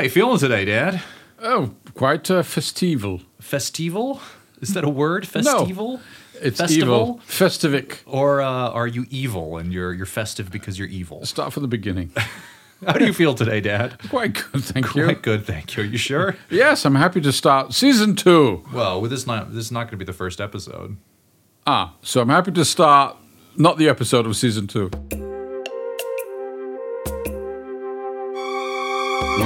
How you feeling today, Dad? Oh, quite uh, festival. Festival? Is that a word? Festival? It's Festival? evil. Festivic. Or uh, are you evil and you're you're festive because you're evil? Start from the beginning. How do you feel today, Dad? Quite good, thank you. Quite good, thank you. Are you sure? Yes, I'm happy to start season two. Well, with this not this is not going to be the first episode. Ah, so I'm happy to start not the episode of season two.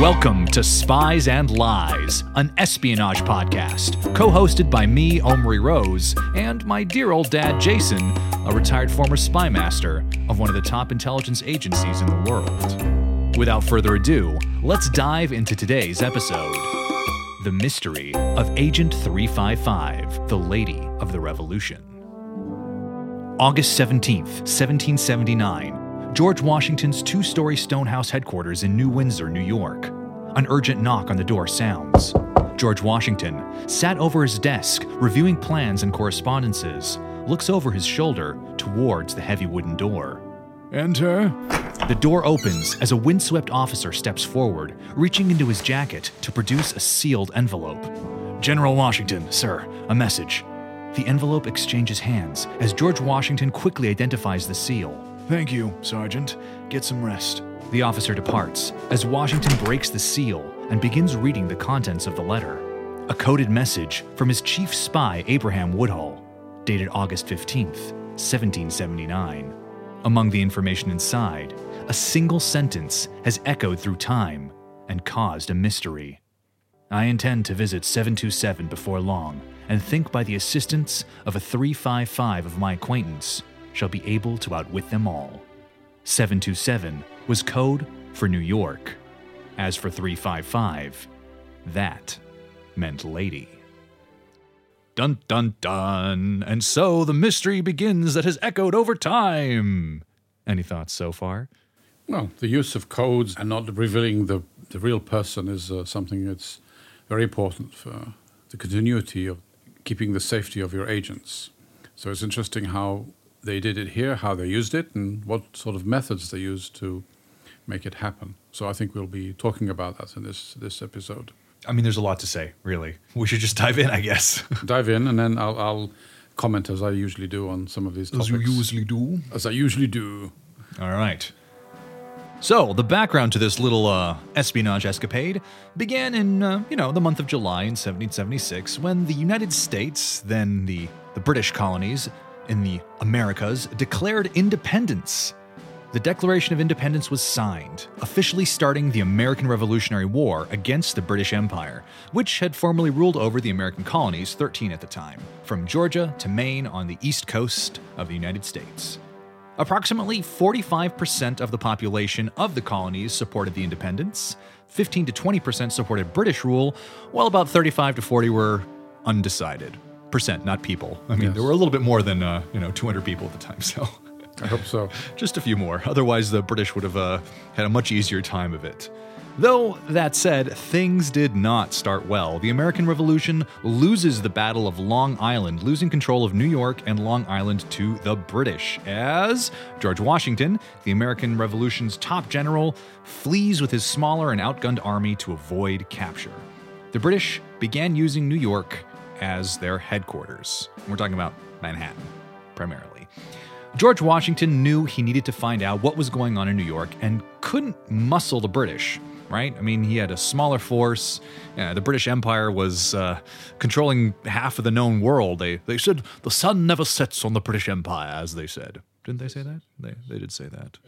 Welcome to Spies and Lies, an espionage podcast, co hosted by me, Omri Rose, and my dear old dad, Jason, a retired former spy master of one of the top intelligence agencies in the world. Without further ado, let's dive into today's episode The Mystery of Agent 355, the Lady of the Revolution. August 17th, 1779. George Washington's two story stone house headquarters in New Windsor, New York. An urgent knock on the door sounds. George Washington sat over his desk, reviewing plans and correspondences, looks over his shoulder towards the heavy wooden door. Enter. The door opens as a windswept officer steps forward, reaching into his jacket to produce a sealed envelope. General Washington, sir, a message. The envelope exchanges hands as George Washington quickly identifies the seal. Thank you, Sergeant. Get some rest. The officer departs as Washington breaks the seal and begins reading the contents of the letter. A coded message from his chief spy, Abraham Woodhull, dated August 15th, 1779. Among the information inside, a single sentence has echoed through time and caused a mystery. I intend to visit 727 before long and think by the assistance of a 355 of my acquaintance shall be able to outwit them all. 727 was code for New York. As for 355, that meant lady. Dun dun dun! And so the mystery begins that has echoed over time. Any thoughts so far? Well, the use of codes and not revealing the, the real person is uh, something that's very important for the continuity of keeping the safety of your agents. So it's interesting how they did it here, how they used it, and what sort of methods they used to make it happen. So I think we'll be talking about that in this this episode. I mean, there's a lot to say, really. We should just dive in, I guess. Dive in, and then I'll, I'll comment as I usually do on some of these topics. As you usually do. As I usually do. All right. So, the background to this little uh, espionage escapade began in, uh, you know, the month of July in 1776 when the United States, then the, the British colonies in the Americas, declared independence. The Declaration of Independence was signed, officially starting the American Revolutionary War against the British Empire, which had formerly ruled over the American colonies, 13 at the time, from Georgia to Maine on the east coast of the United States. Approximately 45% of the population of the colonies supported the independence, 15 to 20% supported British rule, while about 35 to 40 were undecided. Percent, not people. I mean, Yes. there were a little bit more than uh, you know 200 people at the time, so I hope so. just a few more. Otherwise, the British would have uh, had a much easier time of it. Though, that said, things did not start well. The American Revolution loses the Battle of Long Island, losing control of New York and Long Island to the British, as George Washington, the American Revolution's top general, flees with his smaller and outgunned army to avoid capture. The British began using New York as their headquarters. We're talking about Manhattan, primarily. George Washington knew he needed to find out what was going on in New York and couldn't muscle the British, right? I mean, he had a smaller force. Yeah, the British Empire was uh, controlling half of the known world. They, they said, the sun never sets on the British Empire, as they said. Didn't they say that? They, they did say that.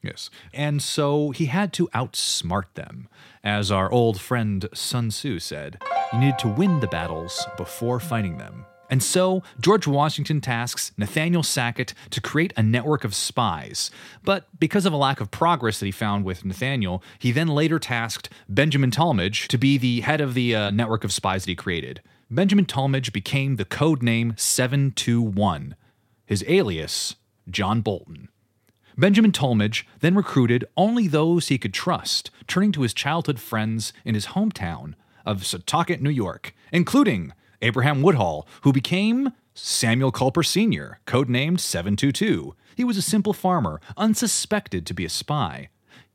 Yes. And so he had to outsmart them. As our old friend Sun Tzu said, you needed to win the battles before fighting them. And so, George Washington tasks Nathaniel Sackett to create a network of spies. But because of a lack of progress that he found with Nathaniel, he then later tasked Benjamin Tallmadge to be the head of the uh, network of spies that he created. Benjamin Tallmadge became the code name 721, his alias, John Bolton. Benjamin Tallmadge then recruited only those he could trust, turning to his childhood friends in his hometown of Setauket, New York, including Abraham Woodhull, who became Samuel Culper Sr., codenamed 722. He was a simple farmer, unsuspected to be a spy.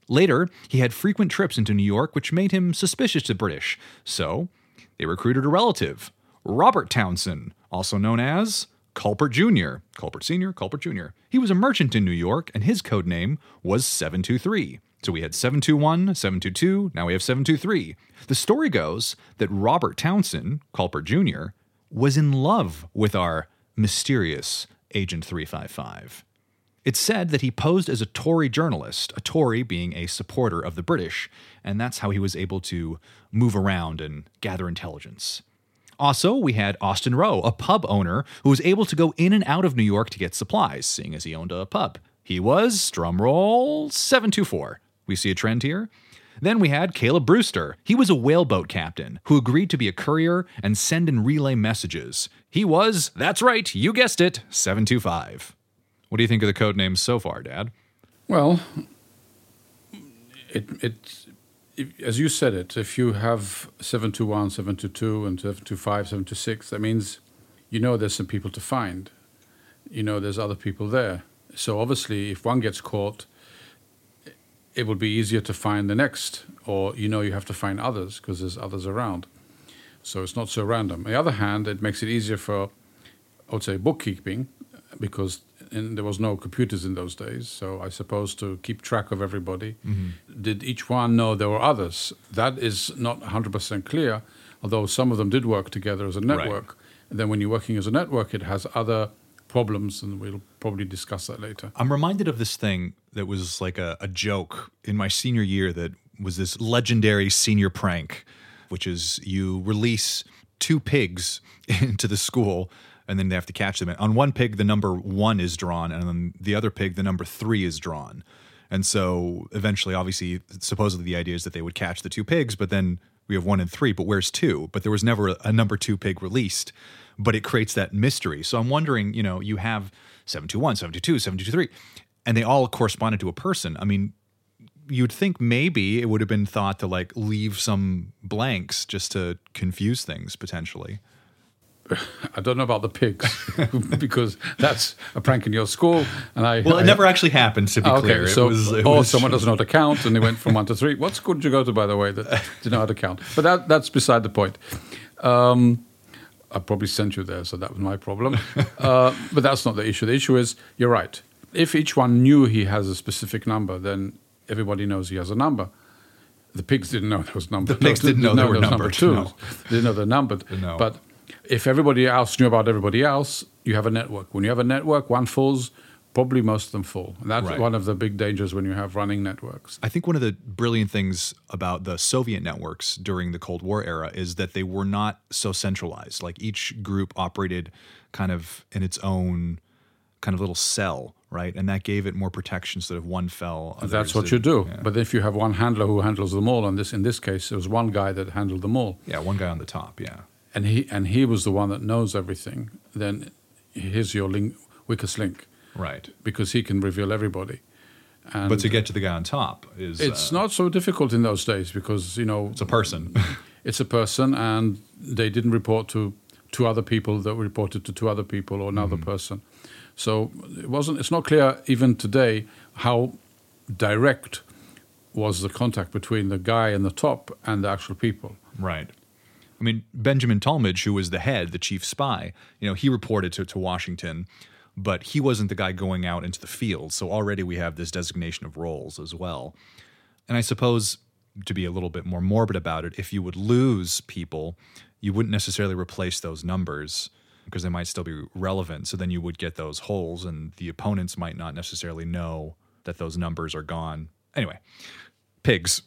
Later, he had frequent trips into New York, which made him suspicious to British, so they recruited a relative, Robert Townsend, also known as Culper Jr., Culper Sr., Culper Jr. He was a merchant in New York, and his code name was 723. So we had 721, 722, now we have 723. The story goes that Robert Townsend, Culper Jr., was in love with our mysterious Agent 355. It's said that he posed as a Tory journalist, a Tory being a supporter of the British, and that's how he was able to move around and gather intelligence. Also, we had Austin Roe, a pub owner who was able to go in and out of New York to get supplies, seeing as he owned a pub. He was, drumroll, 724. We see a trend here. Then we had Caleb Brewster. He was a whaleboat captain who agreed to be a courier and send and relay messages. He was, that's right, you guessed it, 725. What do you think of the code names so far, Dad? Well, it, it, as you said it, if you have 721, 722, and 725, 726, that means you know there's some people to find. You know there's other people there. So obviously, if one gets caught, it would be easier to find the next, or you know you have to find others because there's others around. So it's not so random. On the other hand, it makes it easier for, I would say, bookkeeping because in, there was no computers in those days. So I suppose to keep track of everybody, Mm-hmm. did each one know there were others? That is not 100% clear, although some of them did work together as a network. And then when you're working as a network, it has other problems, and we'll probably discuss that later. I'm reminded of this thing that was like a, a joke in my senior year that was this legendary senior prank, which is you release two pigs into the school and then they have to catch them. On one pig, the number one is drawn, and on the other pig, the number three is drawn. And so eventually, obviously, supposedly the idea is that they would catch the two pigs, but then we have one and three, but where's two? But there was never a, a number two pig released, but it creates that mystery. So I'm wondering, you know, you have 721, 722, 723, and they all corresponded to a person. I mean, you'd think maybe it would have been thought to like leave some blanks just to confuse things potentially. I don't know about the pigs because that's a prank in your school, and I Well, it I- never actually happened, to be Ah, clear. So was, or was- someone doesn't know how to count, and they went from one to three. What school did you go to, by the way, that didn't know how to count? But that that's beside the point. Um, I probably sent you there, so that was my problem. uh, but that's not the issue. The issue is you're right. If each one knew he has a specific number, then everybody knows he has a number. The pigs didn't know those numbers. The pigs didn't know they were those numbered, twos. no. They didn't know they're numbered. No. But if everybody else knew about everybody else, you have a network. When you have a network, one falls, probably most of them fall. And that's Right. one of the big dangers when you have running networks. I think one of the brilliant things about the Soviet networks during the Cold War era is that they were not so centralized. Like each group operated kind of in its own kind of little cell, right? And that gave it more protection so that if one fell, That's what did- you do. Yeah. But if you have one handler who handles them all, and this in this case, there was one guy that handled them all, yeah, one guy on the top, yeah. and he and he was the one that knows everything. Then here's your link, weakest link, Right. because he can reveal everybody. And But to get to the guy on top is it's uh, not so difficult in those days because you know it's a person. it's a person and they didn't report to two other people that reported to two other people or another Mm-hmm. person so it wasn't it's not clear even today how direct was the contact between the guy in the top and the actual people Right. I mean, Benjamin Tallmadge, who was the head, the chief spy, you know, he reported to, to Washington, but he wasn't the guy going out into the field. So already we have this designation of roles as well. And I suppose to be a little bit more morbid about it, if you would lose people, you wouldn't necessarily replace those numbers because they might still be relevant. So then you would get those holes, and the opponents might not necessarily know that those numbers are gone. Anyway, pigs.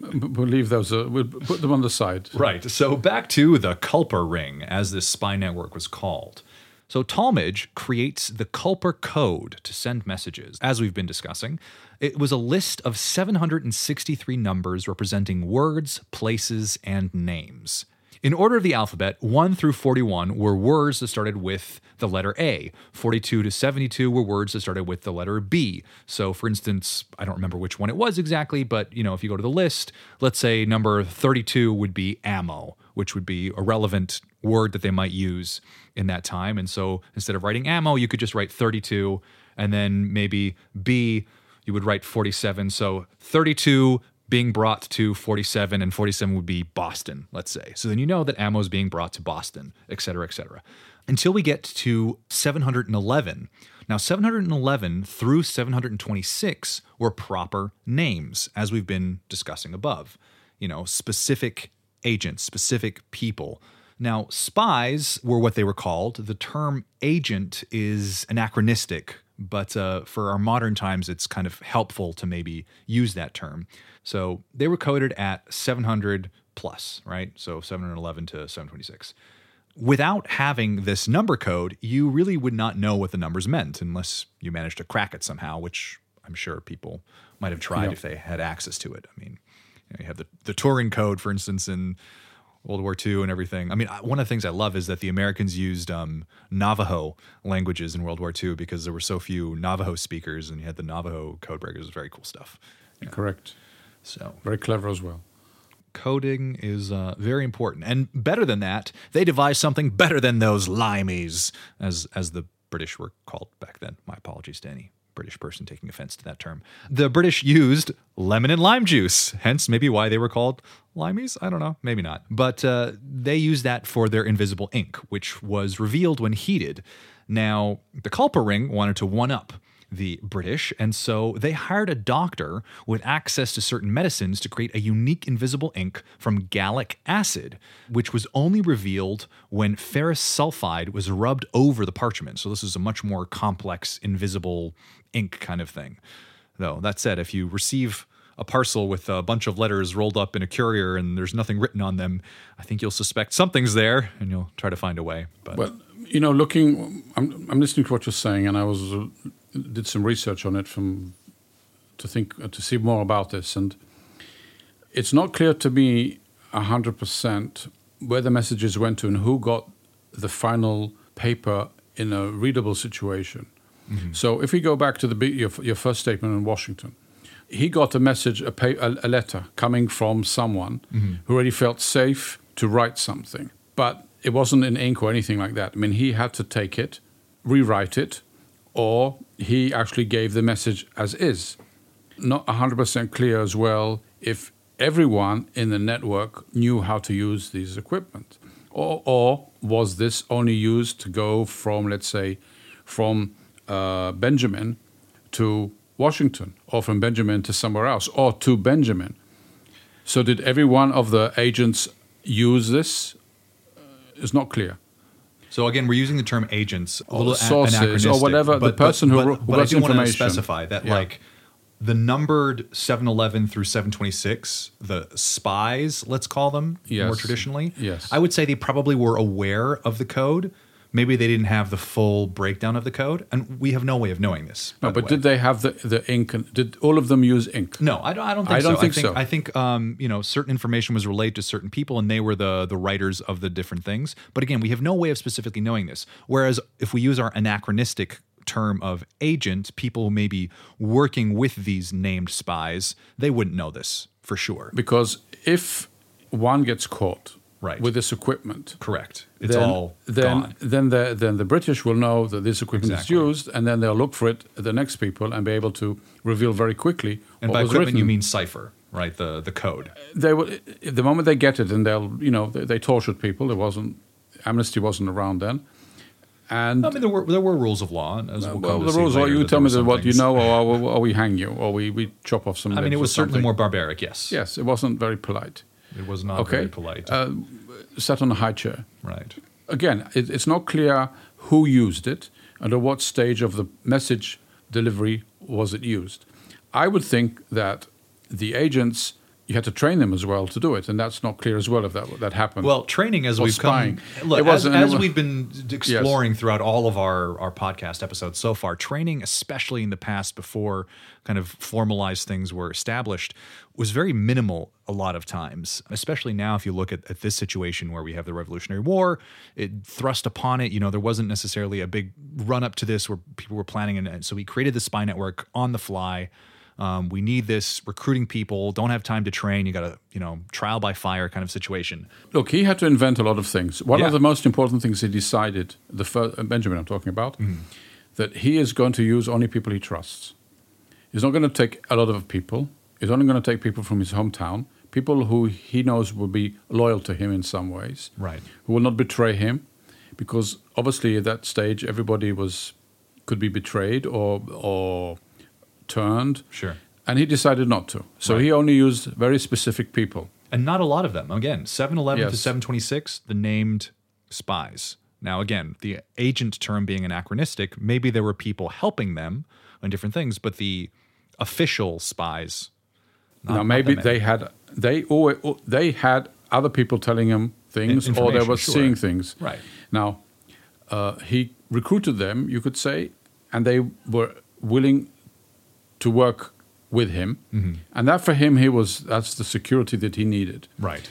we'll leave those. Uh, we'll put them on the side. Right. So back to the Culper ring, as this spy network was called. So Tallmadge creates the Culper code to send messages, as we've been discussing. It was a list of 763 numbers representing words, places, and names. In order of the alphabet, 1 through 41 were words that started with the letter A. 42 to 72 were words that started with the letter B. So for instance, I don't remember which one it was exactly, but you know, if you go to the list, let's say number 32 would be ammo, which would be a relevant word that they might use in that time. And so instead of writing ammo, you could just write 32 and then maybe B you would write 47. So 32 being brought to 47 and 47 would be Boston, let's say. So then you know that ammo is being brought to Boston, et cetera, et cetera. Until we get to 711. Now, 711 through 726 were proper names, as we've been discussing above. You know, specific agents, specific people. Now, spies were what they were called. The term agent is anachronistic, but uh, for our modern times, it's kind of helpful to maybe use that term. So they were coded at 700 plus, right? So 711 to 726. Without having this number code, you really would not know what the numbers meant unless you managed to crack it somehow, which I'm sure people might have tried if they had access to it. I mean, you, know, you have the, the Turing code, for instance, in World War II and everything. I mean, one of the things I love is that the Americans used um, Navajo languages in World War II because there were so few Navajo speakers, and you had the Navajo code breakers. Very cool stuff. Yeah. Correct. So very clever as well. Coding is uh, very important, and better than that, they devised something better than those limeys, as as the British were called back then. My apologies to any British person taking offense to that term. The British used lemon and lime juice, hence maybe why they were called limeys. I don't know, maybe not. But uh, they used that for their invisible ink, which was revealed when heated. Now, the Culper ring wanted to one up the British, and so they hired a doctor with access to certain medicines to create a unique invisible ink from gallic acid, which was only revealed when ferrous sulfide was rubbed over the parchment. So this is a much more complex, invisible ink kind of thing. Though, that said, if you receive a parcel with a bunch of letters rolled up in a courier and there's nothing written on them, I think you'll suspect something's there and you'll try to find a way. But well, you know, looking, I'm, I'm listening to what you're saying, and I was did some research on it from to think uh, to see more about this, and it's not clear to me hundred percent where the messages went to and who got the final paper in a readable situation. Mm-hmm. So if we go back to the your, your first statement in Washington, he got a message, a, pay, a, a letter coming from someone mm-hmm. who already felt safe to write something, but it wasn't in ink or anything like that. I mean, he had to take it, rewrite it, or he actually gave the message as is. Not 100% clear as well if everyone in the network knew how to use these equipment. Or, or was this only used to go from, let's say, from uh, Benjamin to Washington, or from Benjamin to somewhere else, or to Benjamin? So, did every one of the agents use this? Uh, it's not clear. So again, we're using the term agents, a little sources or whatever. But, the person but, who, but, but I do want to specify that yeah. like the numbered 711 through 726, the spies, let's call them yes. more traditionally. Yes. I would say they probably were aware of the code, maybe they didn't have the full breakdown of the code, and we have no way of knowing this. No, but the did they have the, the ink? And, did all of them use ink? No, I don't. I don't think I so. Don't think I think so. I think um, you know certain information was relayed to certain people, and they were the the writers of the different things. But again, we have no way of specifically knowing this. Whereas if we use our anachronistic term of agent, people may be working with these named spies, they wouldn't know this for sure. Because if one gets caught right. with this equipment. Correct. It's then, all then, gone. Then the then the British will know that this equipment exactly. is used, and then they'll look for it the next people and be able to reveal very quickly. And by equipment, written. you mean cipher, right? The the code. They will the moment they get it, and they'll you know they, they tortured people. There wasn't amnesty wasn't around then, And I mean, there were there were rules of law. As we'll, well, the rules are you tell me what you know, or, or we hang you, or we, we chop off some. I mean, it was certainly more barbaric. Yes. Yes, it wasn't very polite. It was not okay, very polite. Uh, sat on a high chair. right. Again, it, it's not clear who used it and at what stage of the message delivery was it used. I would think that the agents you had to train them as well to do it, and that's not clear as well if that that happened. Well, training as Or we've spying. come, look, It as, as we've been exploring throughout all of our our podcast episodes so far, training, especially in the past before kind of formalized things were established, was very minimal a lot of times. Especially now, if you look at, at this situation where we have the Revolutionary War, it thrust upon it. You know, there wasn't necessarily a big run up to this where people were planning, and so we created the spy network on the fly. Um, we need this recruiting people. Don't have time to train. You got to, you know, trial by fire kind of situation. Look, he had to invent a lot of things. One Yeah. of the most important things he decided, the first, Benjamin I'm talking about, Mm-hmm. that he is going to use only people he trusts. He's not going to take a lot of people. He's only going to take people from his hometown, people who he knows will be loyal to him in some ways, Right. who will not betray him, because obviously at that stage everybody was could be betrayed or or turned. Sure. And he decided not to. So Right. he only used very specific people. and not a lot of them. Again, 711 to Yes. 726, the named spies. Now, again, the agent term being anachronistic, maybe there were people helping them on different things, but the official spies. not- now maybe they had they always, they had other people telling him things, In- or they were sure. seeing things. Right. Now, uh, he recruited them, you could say, and they were willing to work with him, Mm-hmm. and that for him, he was that's the security that he needed. Right.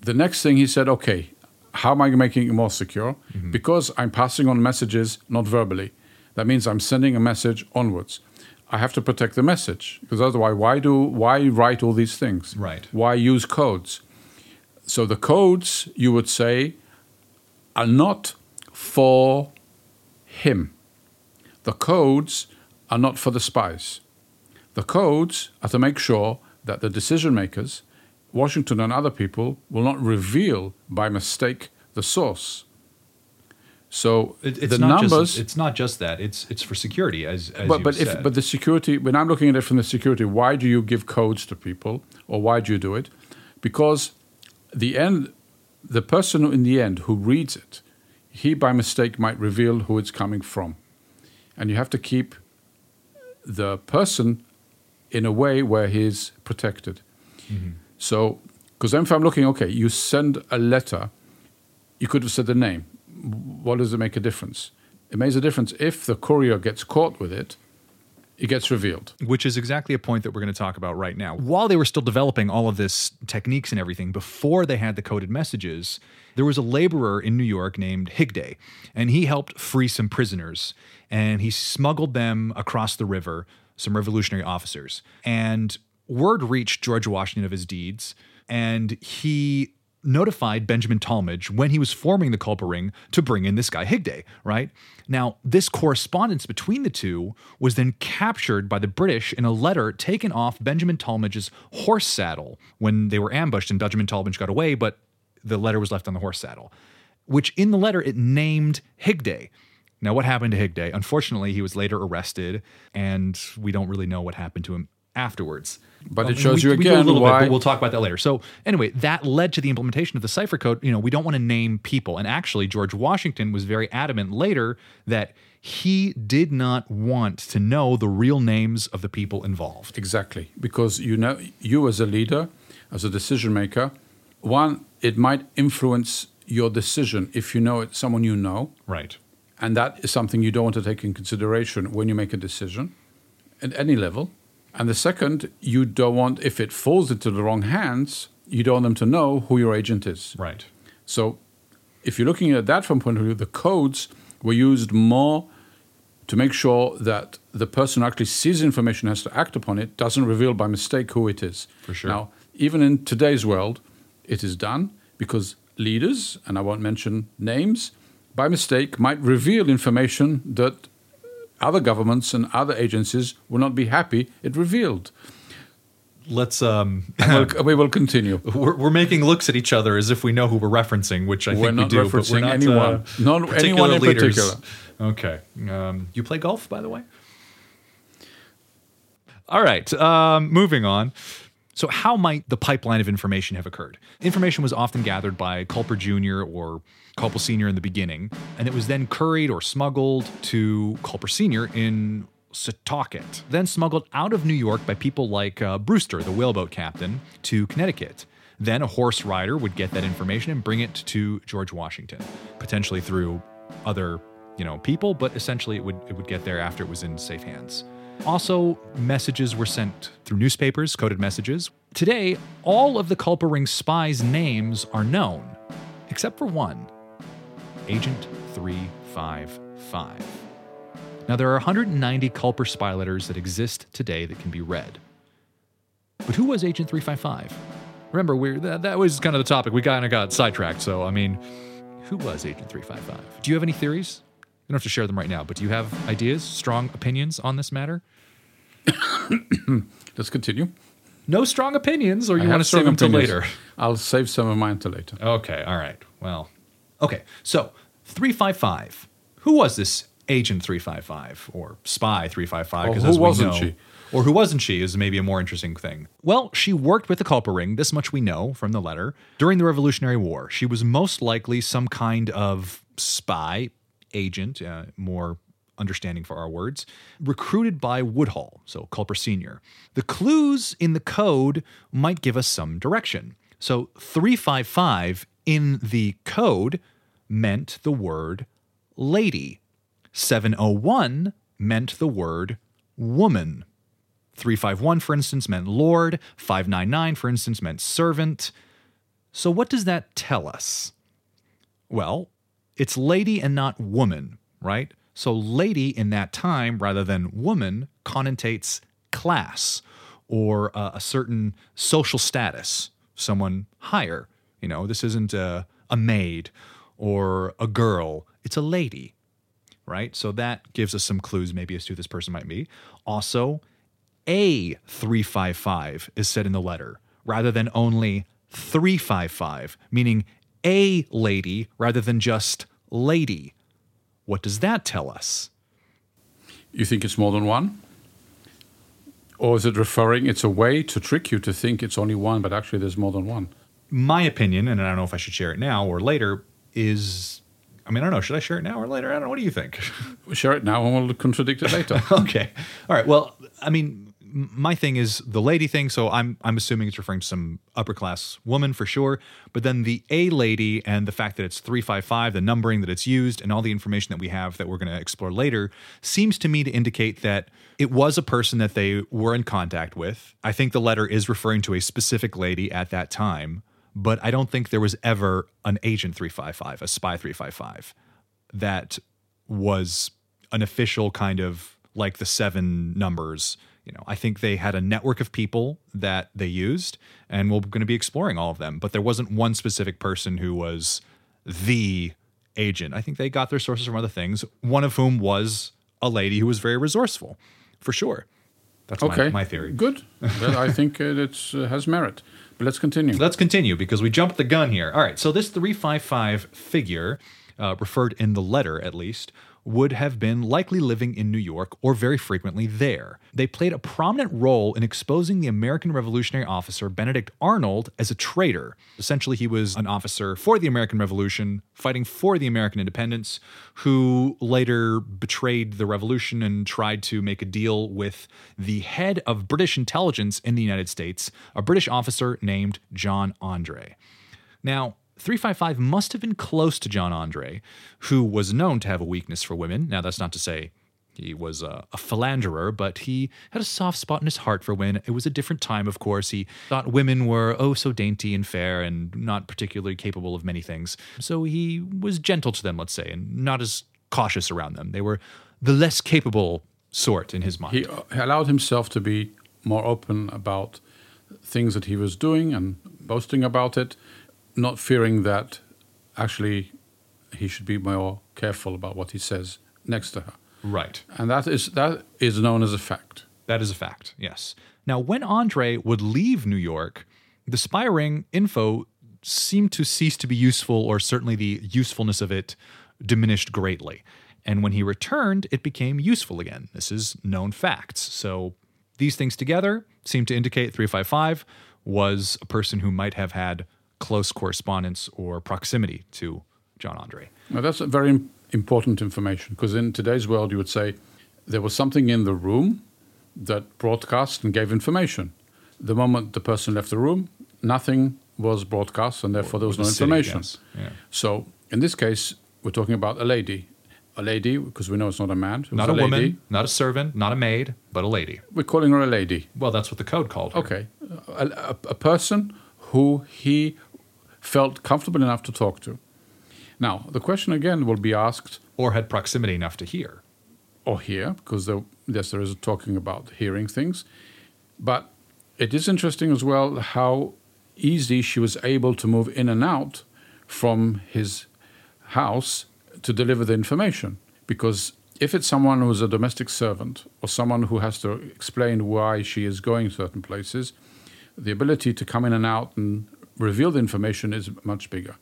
The next thing he said, okay, how am I making it more secure? Mm-hmm. Because I'm passing on messages not verbally. That means I'm sending a message onwards. I have to protect the message because otherwise, why do why write all these things? Right. Why use codes? So the codes, you would say, are not for him. The codes are not for the spies. The codes are to make sure that the decision makers, Washington and other people, will not reveal by mistake the source. So It- it's the not numbers, Just, it's not just that. It's it's for security, as, as but you but said. if but the security, when I'm looking at it from the security, why do you give codes to people, or why do you do it? Because the end, the person in the end who reads it, he by mistake might reveal who it's coming from, and you have to keep the person in a way where he's protected. Mm-hmm. So, because then if I'm looking, okay, you send a letter, you could have said the name. What does it make a difference? It makes a difference if the courier gets caught with it, it gets revealed. which is exactly a point that we're going to talk about right now. While they were still developing all of this techniques and everything, before they had the coded messages, there was a laborer in New York named Higday, and he helped free some prisoners, and he smuggled them across the river, some revolutionary officers. And word reached George Washington of his deeds, and he notified Benjamin Tallmadge when he was forming the Culper Ring to bring in this guy Higday, right? Now, this correspondence between the two was then captured by the British in a letter taken off Benjamin Tallmadge's horse saddle when they were ambushed and Benjamin Tallmadge got away, but the letter was left on the horse saddle, which in the letter it named Higday. Now, what happened to Higday? Unfortunately, he was later arrested, and we don't really know what happened to him afterwards. But Um, it shows we- you we do a again little bit, why- but we'll talk about that later. So anyway, that led to the implementation of the cipher code. You know, we don't want to name people, and actually, George Washington was very adamant later that he did not want to know the real names of the people involved. Exactly, because you know, you as a leader, as a decision maker, one, it might influence your decision if you know it's someone you know, Right. And that is something you don't want to take in consideration when you make a decision at any level. And the second, you don't want, if it falls into the wrong hands, you don't want them to know who your agent is. Right. So, if you're looking at that from point of view, the codes were used more to make sure that the person who actually sees information has to act upon it doesn't reveal by mistake who it is. For sure. Now, even in today's world, it is done because leaders, and I won't mention names, by mistake might reveal information that other governments and other agencies will not be happy it revealed. let's um We'll, we will continue. we're, we're making looks at each other as if we know who we're referencing, which I We're think we not do, but we're referencing not anyone. uh, Not anyone in leaders. particular. Okay. Um, you play golf, by the way? All right. Um, moving on. So, how might the pipeline of information have occurred? Information was often gathered by Culper Jr. or Culper Sr. in the beginning, and it was then curried or smuggled to Culper Sr. in Setauket, then smuggled out of New York by people like uh, Brewster, the whaleboat captain, to Connecticut. Then a horse rider would get that information and bring it to George Washington, potentially through other, you know, people, but essentially it would it would get there after it was in safe hands. Also, messages were sent through newspapers, coded messages. Today, all of the Culper Ring spies' names are known, except for one Agent 355. Now, there are 190 Culper spy letters that exist today that can be read. But who was Agent 355? Remember, we're, that, that was kind of the topic. We kind of got sidetracked. So, I mean, who was Agent 355? Do you have any theories? You don't have to share them right now, but do you have ideas, strong opinions on this matter? Let's continue. No strong opinions, or I you want to save them till opinions. later? I'll save some of mine till later. Okay, all right. Well, okay. So, 355. Who was this Agent 355 or Spy 355? Or 'Cause who as we wasn't know- she? Or who wasn't she is maybe a more interesting thing. Well, she worked with the Culper Ring, this much we know from the letter, during the Revolutionary War. She was most likely some kind of spy, agent, uh, more understanding for our words, recruited by Woodhull, so Culper Sr. The clues in the code might give us some direction. So 355 in the code meant the word lady. 701 meant the word woman. 351, for instance, meant lord. 599, for instance, meant servant. So, what does that tell us? Well, it's lady and not woman, right? So, lady in that time rather than woman connotates class or uh, a certain social status, someone higher. You know, this isn't a, a maid or a girl, it's a lady, right? So, that gives us some clues maybe as to who this person might be. Also, a 355 is said in the letter rather than only 355, meaning a lady rather than just lady. What does that tell us? You think it's more than one? Or is it referring, it's a way to trick you to think it's only one, but actually there's more than one? My opinion, and I don't know if I should share it now or later, is I mean, I don't know. Should I share it now or later? I don't know. What do you think? Share it now and we'll contradict it later. okay. All right. Well, I mean, my thing is the lady thing, so I'm I'm assuming it's referring to some upper class woman for sure. But then the A lady and the fact that it's three five five, the numbering that it's used, and all the information that we have that we're going to explore later seems to me to indicate that it was a person that they were in contact with. I think the letter is referring to a specific lady at that time, but I don't think there was ever an agent three five five, a spy three five five that was an official kind of like the seven numbers. You know, I think they had a network of people that they used, and we're going to be exploring all of them. But there wasn't one specific person who was the agent. I think they got their sources from other things. One of whom was a lady who was very resourceful, for sure. That's okay. my, my theory. Good. well, I think it uh, has merit. But let's continue. Let's continue because we jumped the gun here. All right, so this 355 figure, uh, referred in the letter at least, would have been likely living in New York or very frequently there. They played a prominent role in exposing the American Revolutionary officer Benedict Arnold as a traitor. Essentially, he was an officer for the American Revolution, fighting for the American independence, who later betrayed the revolution and tried to make a deal with the head of British intelligence in the United States, a British officer named John Andre. Now, 355 must have been close to John Andre, who was known to have a weakness for women. Now, that's not to say he was a, a philanderer, but he had a soft spot in his heart for women. It was a different time, of course. He thought women were oh so dainty and fair and not particularly capable of many things. So he was gentle to them, let's say, and not as cautious around them. They were the less capable sort in his mind. He uh, allowed himself to be more open about things that he was doing and boasting about it, not fearing that actually he should be more careful about what he says next to her. right. And that is that is known as a fact. That is a fact, yes. Now, when Andre would leave New York, the spy ring info seemed to cease to be useful, or certainly the usefulness of it diminished greatly. And when he returned, it became useful again. This is known facts. So these things together seem to indicate 355 was a person who might have had close correspondence or proximity to John Andre. Now, that's a very important information because in today's world, you would say there was something in the room that broadcast and gave information. The moment the person left the room, nothing was broadcast, and therefore there was no the city, information. yes. Yeah. So in this case, we're talking about a lady. A lady, because we know it's not a man. Not a, lady. woman, not a servant, not a maid, but a lady. We're calling her a lady. Well, that's what the code called her. Okay. A, a, a person who he felt comfortable enough to talk to. Now, the question again will be asked Or had proximity enough to hear. or hear, because there, yes, there is talking about hearing things. But it is interesting as well how easy she was able to move in and out from his house to deliver the information. Because if it's someone who's a domestic servant or someone who has to explain why she is going certain places, the ability to come in and out and reveal the information is much bigger.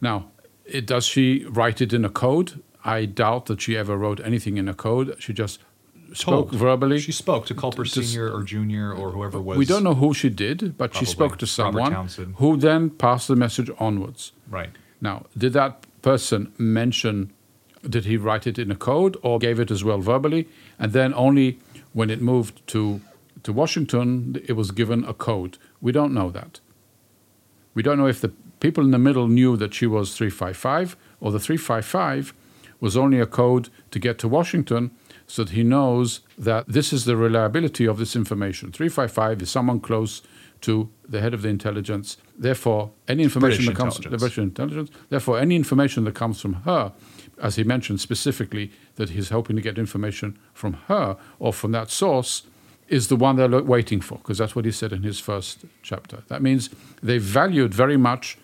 Now, it, does she write it in a code? I doubt that she ever wrote anything in a code. She just spoke Told. verbally. She spoke to Culper To- Senior or Junior or whoever was. we don't know who she did, but she spoke to someone who then passed the message onwards. Right. Now, did that person mention, did he write it in a code or gave it as well verbally? And then only when it moved to, to Washington, it was given a code. We don't know that. We don't know if the people in the middle knew that she was 355 or the 355 was only a code to get to Washington so that he knows that this is the reliability of this information. 355 is someone close to the head of the intelligence. Therefore, any information British that comes the intelligence. British intelligence, therefore any information that comes from her, as he mentioned specifically that he's hoping to get information from her or from that source, is the one they're waiting for, because that's what he said in his first chapter. That means they valued very much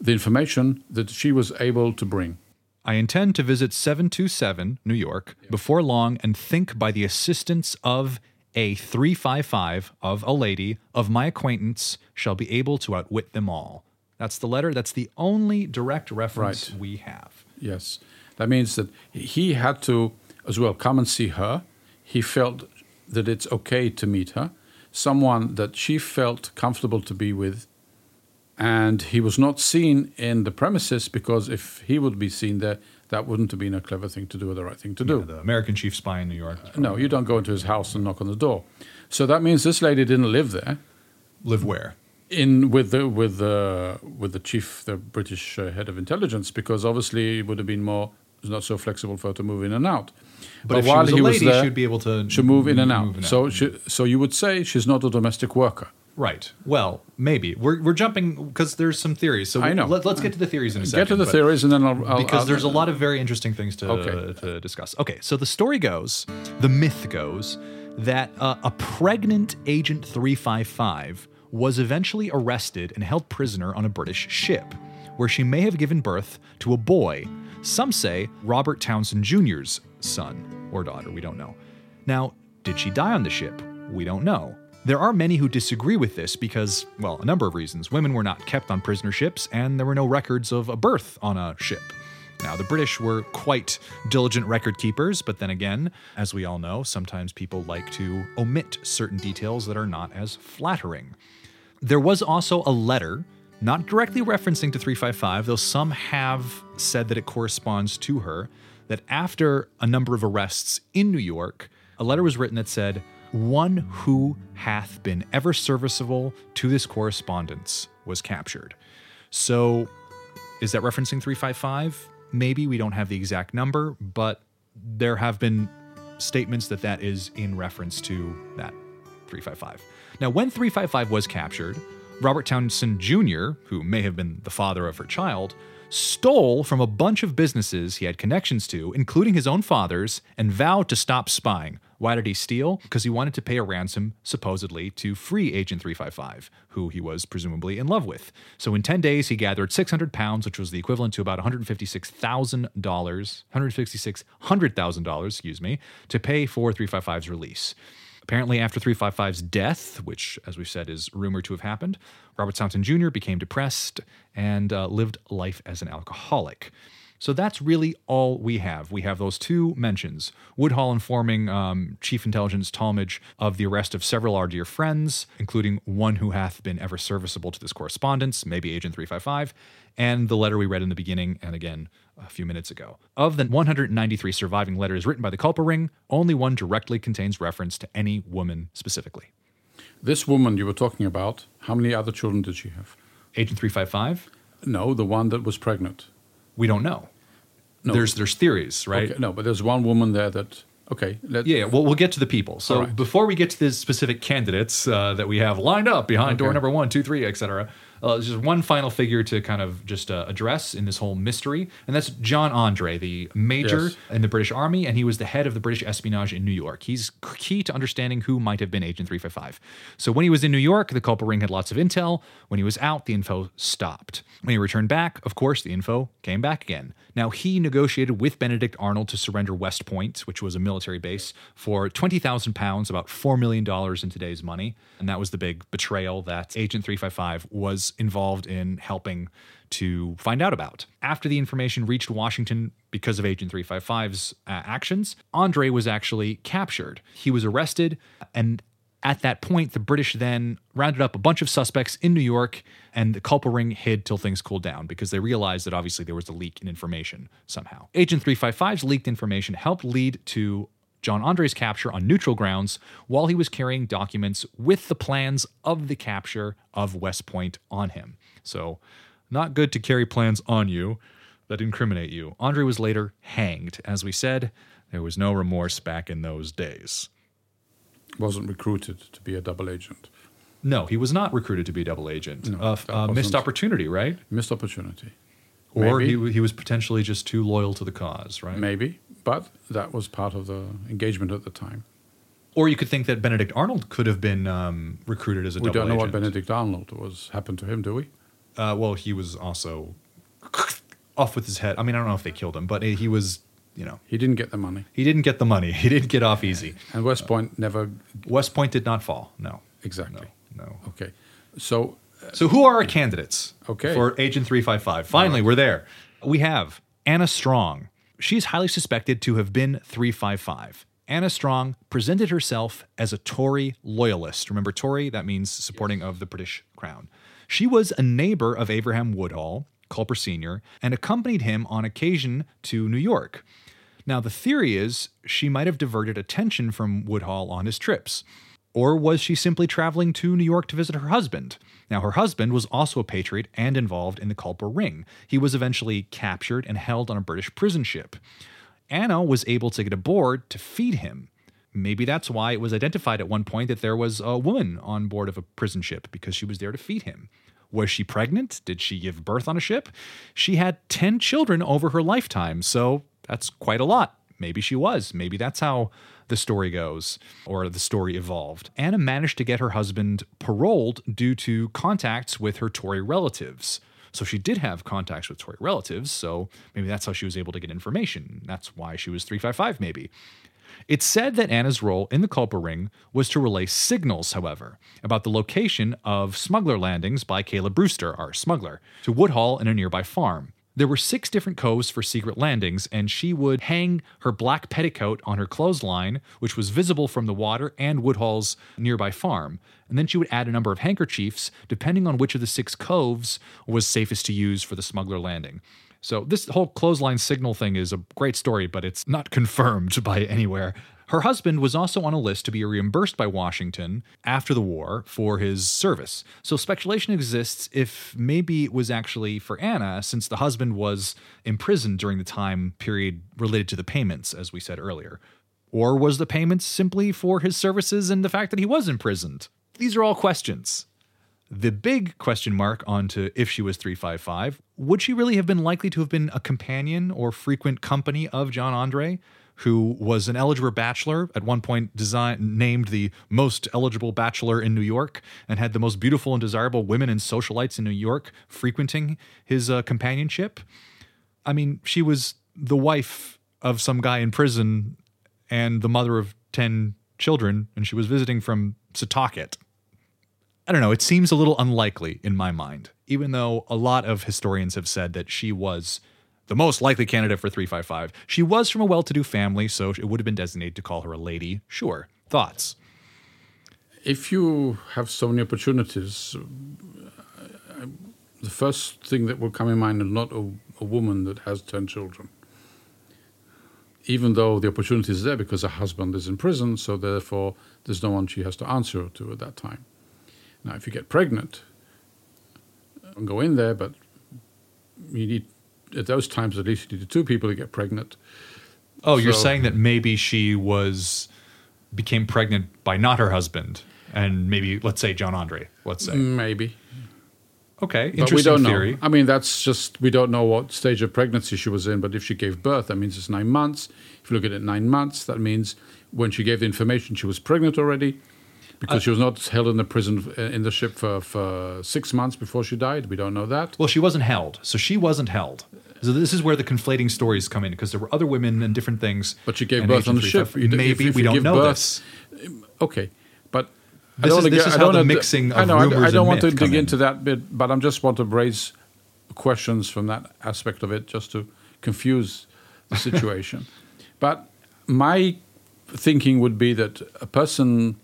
the information that she was able to bring. I intend to visit 727 New York before long and think by the assistance of a 355 of a lady of my acquaintance shall be able to outwit them all. That's the letter. That's the only direct reference Right. we have. Yes. That means that he had to, as well, come and see her. He felt that it's okay to meet her, someone that she felt comfortable to be with. And he was not seen in the premises because if he would be seen there, that wouldn't have been a clever thing to do or the right thing to do. The American chief spy in New York. No, you don't go into his house and knock on the door. So that means this lady didn't live there. Live where? in with the with the with the chief, the British uh, head of intelligence, because obviously it would have been more it's not so flexible for her to move in and out. But if she was a lady, she'd be able to should move in and out. in so out. she, so you would say she's not a domestic worker. Right. Well, maybe we're we're jumping because there's some theories. So I know. Let, us get to the theories in a second. Get to the but- theories, and then I'll, I'll because I'll- there's a lot of very interesting things to Okay. to discuss. Okay, so the story goes, the myth goes that uh, a pregnant Agent 355 was eventually arrested and held prisoner on a British ship, where she may have given birth to a boy. Some say Robert Townsend Jr.'s son or daughter. We don't know. Now, did she die on the ship? We don't know. There are many who disagree with this because, well, a number of reasons. Women were not kept on prisoner ships, and there were no records of a birth on a ship. Now, the British were quite diligent record keepers, but then again, as we all know, sometimes people like to omit certain details that are not as flattering. There was also a letter, not directly referencing to 355, though some have said that it corresponds to her, that after a number of arrests in New York, a letter was written that said, One who hath been ever serviceable to this correspondence was captured. So, is that referencing 355? Maybe we don't have the exact number, but there have been statements that that is in reference to that 355. Now, when 355 was captured, Robert Townsend Jr., who may have been the father of her child, stole from a bunch of businesses he had connections to, including his own father's, and vowed to stop spying. Why did he steal? Because he wanted to pay a ransom, supposedly, to free Agent 355, who he was presumably in love with. So in 10 days, he gathered 600 pounds, which was the equivalent to about $156,000, $156,000, excuse me, to pay for 355's release. Apparently, after 355's death, which, as we've said, is rumored to have happened, Robert Staunton Jr. became depressed and uh, lived life as an alcoholic. So that's really all we have. We have those two mentions Woodhull informing um, Chief Intelligence Tallmadge of the arrest of several our dear friends, including one who hath been ever serviceable to this correspondence, maybe Agent 355, and the letter we read in the beginning and again a few minutes ago. Of the 193 surviving letters written by the Culper ring, only one directly contains reference to any woman specifically. This woman you were talking about, how many other children did she have? Agent 355? No, the one that was pregnant. We don't know. No. There's there's theories, right? Okay, no, but there's one woman there that. Okay. Let, Yeah, well, we'll get to the people. So right. before we get to the specific candidates uh, that we have lined up behind door number one, two, three, etc., uh, there's just one final figure to kind of just uh, address in this whole mystery, and that's John Andre, the major Yes. in the British Army, and he was the head of the British espionage in New York. He's key to understanding who might have been Agent 355. So when he was in New York, the Culper ring had lots of intel. When he was out, the info stopped. When he returned back, of course, the info came back again. Now, he negotiated with Benedict Arnold to surrender West Point, which was a military base, for 20,000 pounds, about $4 million in today's money. And that was the big betrayal that Agent 355 was involved in helping to find out about. After the information reached Washington because of Agent 355's uh, actions, Andre was actually captured. He was arrested, and at that point, the British then rounded up a bunch of suspects in New York, and the Culper ring hid till things cooled down because they realized that obviously there was a leak in information somehow. Agent 355's leaked information helped lead to John Andre's capture on neutral grounds while he was carrying documents with the plans of the capture of West Point on him. So, not good to carry plans on you that incriminate you. Andre was later hanged. As we said, there was no remorse back in those days. Wasn't recruited to be a double agent. No, he was not recruited to be a double agent. No, Uh, uh, missed opportunity, right? Missed opportunity. Or Maybe. he, he was potentially just too loyal to the cause, right? Maybe, but that was part of the engagement at the time. Or you could think that Benedict Arnold could have been um, recruited as a we double don't know what agent. Benedict Arnold was happened to him, do we? Uh, well, he was also off with his head. I mean, I don't know if they killed him, but he was, you know, He didn't get the money, he didn't get the money. He didn't get off easy. and West Point never West Point did not fall. No. exactly. No. No. Okay, so uh, So who are our candidates Okay. for Agent 355? Finally, we're there. We have Anna Strong. She's highly suspected to have been 355. Anna Strong presented herself as a Tory loyalist. Remember, Tory, that means supporting of the British crown. She was a neighbor of Abraham Woodhull, Culper Sr., and accompanied him on occasion to New York. Now, the theory is she might have diverted attention from Woodhull on his trips. Or was she simply traveling to New York to visit her husband? Now, her husband was also a patriot and involved in the Culper Ring. He was eventually captured and held on a British prison ship. Anna was able to get aboard to feed him. Maybe that's why it was identified at one point that there was a woman on board of a prison ship because she was there to feed him. Was she pregnant? Did she give birth on a ship? She had 10 children over her lifetime, so that's quite a lot. Maybe she was. Maybe that's how the story goes or the story evolved. Anna managed to get her husband paroled due to contacts with her Tory relatives. So she did have contacts with Tory relatives, so maybe that's how she was able to get information. That's why she was 355, maybe. It's said that Anna's role in the Culper Ring was to relay signals, however, about the location of smuggler landings by Caleb Brewster, our smuggler, to Woodhull and a nearby farm. There were six different coves for secret landings, and she would hang her black petticoat on her clothesline, which was visible from the water and Woodhull's nearby farm. And then she would add a number of handkerchiefs, depending on which of the six coves was safest to use for the smuggler landing. So this whole clothesline signal thing is a great story, but it's not confirmed by anywhere. Her husband was also on a list to be reimbursed by Washington after the war for his service. So speculation exists if maybe it was actually for Anna, since the husband was imprisoned during the time period related to the payments, as we said earlier. Or was the payments simply for his services and the fact that he was imprisoned? These are all questions. The big question mark onto if she was 355 would she really have been likely to have been a companion or frequent company of John Andre, who was an eligible bachelor, at one point named the most eligible bachelor in New York, and had the most beautiful and desirable women and socialites in New York frequenting his uh, companionship? I mean, she was the wife of some guy in prison and the mother of 10 children and she was visiting from Setauket. I don't know, it seems a little unlikely in my mind, even though a lot of historians have said that she was the most likely candidate for 355. She was from a well to do family, so it would have been designated to call her a lady. Sure. Thoughts? If you have so many opportunities, uh, the first thing that will come in mind is not a, a woman that has 10 children even though the opportunity is there because her husband is in prison, so therefore there's no one she has to answer to at that time. Now, if you get pregnant, and go in there, but you need at those times at least you need two people to get pregnant. Oh, you're saying that maybe she was became pregnant by not her husband, and maybe let's say John Andre. Let's say Maybe, okay, but interesting we don't theory. know. I mean, that's just we don't know what stage of pregnancy she was in. But if she gave birth, that means it's nine months. If you look at it nine months, that means when she gave the information, she was pregnant already. Because she was not held in the prison uh, in the ship for, for six months before she died. We don't know that. Well, she wasn't held, so she wasn't held. So this is where the conflating stories come in because there were other women and different things. But she gave birth on the ship. 355 You Maybe if- if we don't give know birth- this. Okay, but I This don't is- this get- is I how don't the mixing I know, I- I, don't want to dig in. into that bit, but I'm just want to raise questions from that aspect of it, just to confuse the situation. but my thinking would be that a person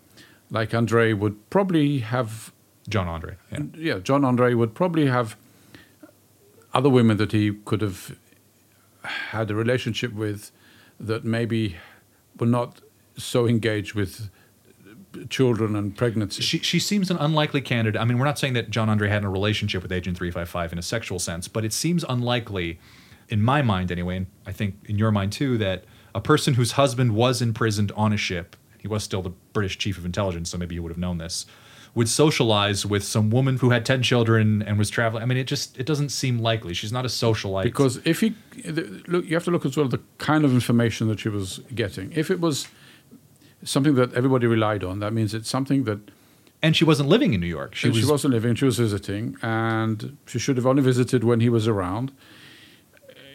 like Andre would probably have, John Andre. Yeah. yeah, John Andre would probably have other women that he could have had a relationship with that maybe were not so engaged with children and pregnancy. She she seems an unlikely candidate. I mean, we're not saying that John Andre had a relationship with Agent 355 in a sexual sense, but it seems unlikely, in my mind anyway, and I think in your mind too, that a person whose husband was imprisoned on a ship, he was still the British chief of intelligence, so maybe he would have known this, would socialize with some woman who had 10 children and was traveling. I mean, it just it doesn't seem likely. She's not a socialite. Because if he look, you have to look as well the kind of information that she was getting. If it was something that everybody relied on, that means it's something that and she wasn't living in New York. She she, was she wasn't living, she was visiting, and she should have only visited when he was around.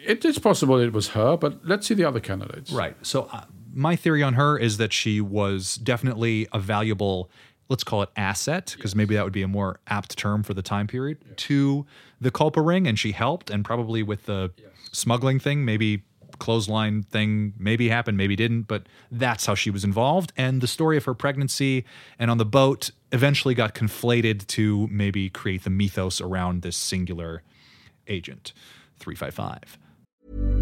It is possible it was her, but let's see the other candidates. Right. So uh, my theory on her is that she was definitely a valuable, let's call it asset, because maybe that would be a more apt term for the time period, to the Culper ring, and she helped, and probably with the smuggling thing, maybe clothesline thing maybe happened, maybe didn't, but that's how she was involved. And the story of her pregnancy and on the boat eventually got conflated to maybe create the mythos around this singular agent, 355.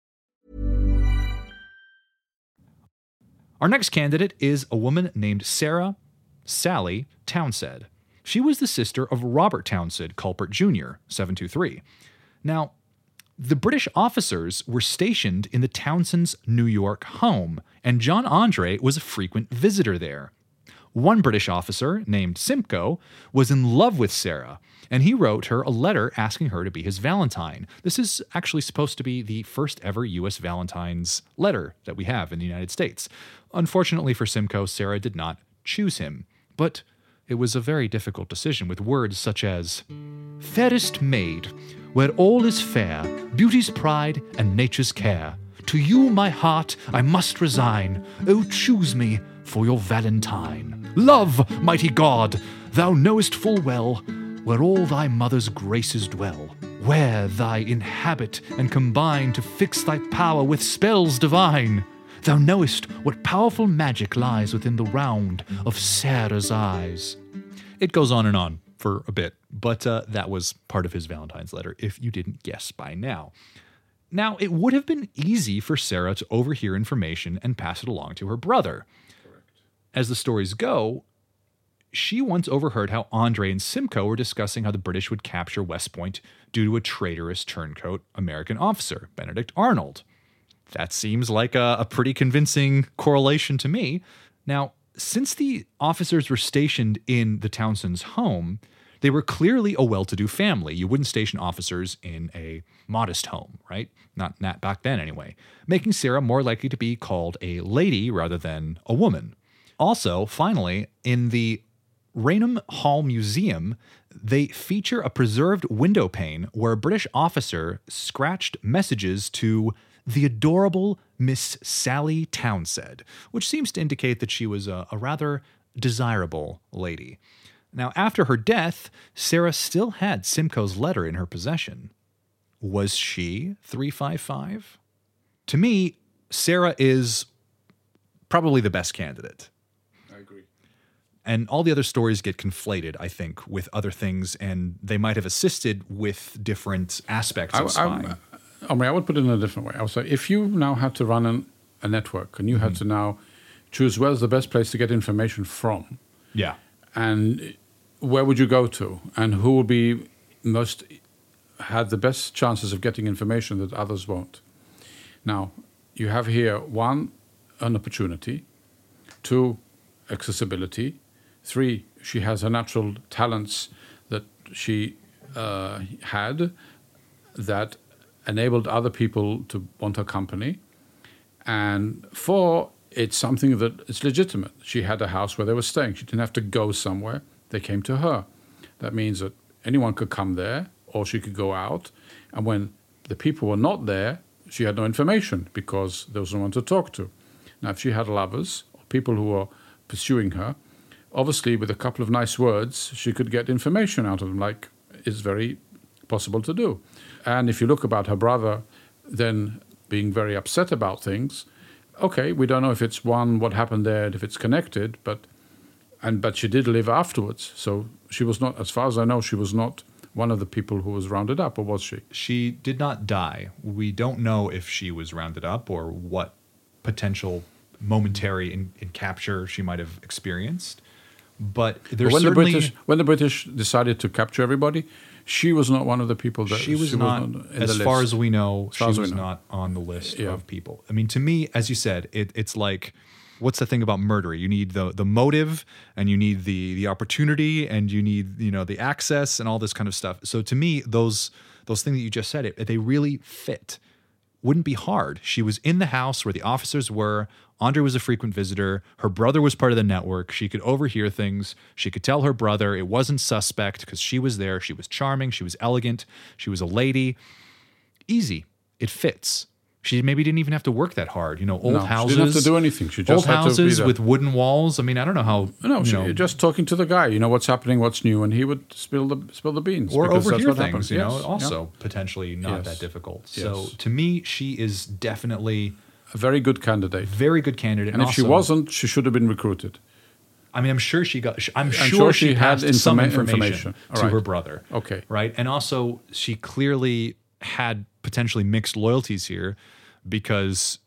Our next candidate is a woman named Sarah Sally Townsend. She was the sister of Robert Townsend, Culper Jr., 723. Now, the British officers were stationed in the Townsend's New York home, and John Andre was a frequent visitor there. One British officer, named Simcoe, was in love with Sarah, and he wrote her a letter asking her to be his Valentine. This is actually supposed to be the first ever U.S. Valentine's letter that we have in the United States. Unfortunately for Simcoe, Sarah did not choose him, but it was a very difficult decision with words such as Fairest maid, where all is fair, beauty's pride and nature's care. To you my heart I must resign. Oh, choose me for your Valentine. Love, mighty God, thou knowest full well where all thy mother's graces dwell. Where thy inhabit and combine to fix thy power with spells divine. Thou knowest what powerful magic lies within the round of Sarah's eyes. It goes on and on for a bit, but uh, that was part of his Valentine's letter, if you didn't guess by now. Now, it would have been easy for Sarah to overhear information and pass it along to her brother. As the stories go, she once overheard how Andre and Simcoe were discussing how the British would capture West Point due to a traitorous turncoat American officer, Benedict Arnold. That seems like a, a pretty convincing correlation to me. Now, since the officers were stationed in the Townsend's home, they were clearly a well to do family. You wouldn't station officers in a modest home, right? Not, not back then, anyway, making Sarah more likely to be called a lady rather than a woman. Also, finally, in the Raynham Hall Museum, they feature a preserved window pane where a British officer scratched messages to the adorable Miss Sally Townsend, which seems to indicate that she was a, a rather desirable lady. Now, after her death, Sarah still had Simcoe's letter in her possession. Was she 355? To me, Sarah is probably the best candidate. I agree. And all the other stories get conflated, I think, with other things, and they might have assisted with different aspects of spying. I, mean, I would put it in a different way. I would say if you now had to run an, a network and you had to now choose where's the best place to get information from, yeah. and where would you go to, and who would be most had the best chances of getting information that others won't. Now, you have here one, an opportunity, two, accessibility, three, she has her natural talents that she uh, had that enabled other people to want her company, and four, it's something that is legitimate. She had a house where they were staying. She didn't have to go somewhere. They came to her. That means that anyone could come there or she could go out. And when the people were not there, she had no information because there was no one to talk to. Now, if she had lovers or people who were pursuing her, obviously with a couple of nice words, she could get information out of them, like is very possible to do. And if you look about her brother, then being very upset about things, okay, we don't know if it's one what happened there, if it's connected, but and but she did live afterwards. So she was not, as far as I know, she was not one of the people who was rounded up, or was she? She did not die. We don't know if she was rounded up or what potential momentary in, in capture she might have experienced. But there's when certainly the British when the British decided to capture everybody, she was not one of the people that she was not, in as the far list. as we know, As she as was know. not on the list Yeah. of people. I mean, to me, as you said, it, it's like what's the thing about murder? You need the the motive, and you need the the opportunity, and you need you know the access and all this kind of stuff. So to me, those those things that you just said, it they really fit. Wouldn't be hard. She was in the house where the officers were. Andre was a frequent visitor. Her brother was part of the network. She could overhear things. She could tell her brother it wasn't suspect because she was there. She was charming. She was elegant. She was a lady. Easy. It fits. She maybe didn't even have to work that hard. You know, old No, she houses. didn't have to do anything. She just old had to be houses with wooden walls. I mean, I don't know how. No, she, know, just talking to the guy. You know what's happening, what's new, and he would spill the spill the beans or overhear things. happens. You know, Yes, also yeah. potentially not Yes. that difficult. So to me, she is definitely a very good candidate. very good candidate. And if she wasn't, she should have been recruited. I mean, I'm sure she got. I'm sure, sure she, she had passed some informa- information, information. To right. her brother. Okay. right, and also she clearly had potentially mixed loyalties here because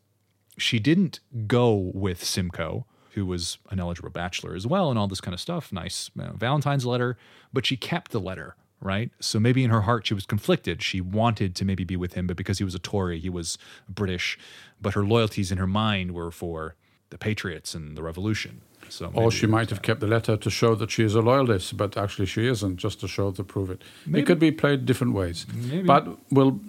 she didn't go with Simcoe, who was an eligible bachelor as well, and all this kind of stuff. Nice you know, Valentine's letter, but she kept the letter. Right. So maybe in her heart she was conflicted. She wanted to maybe be with him, but because he was a Tory, he was British. But her loyalties in her mind were for the Patriots and the Revolution. So Or she might have kept the letter to show that she is a loyalist, but actually she isn't, just to show to prove it. Maybe. It could be played different ways. Maybe. But we'll,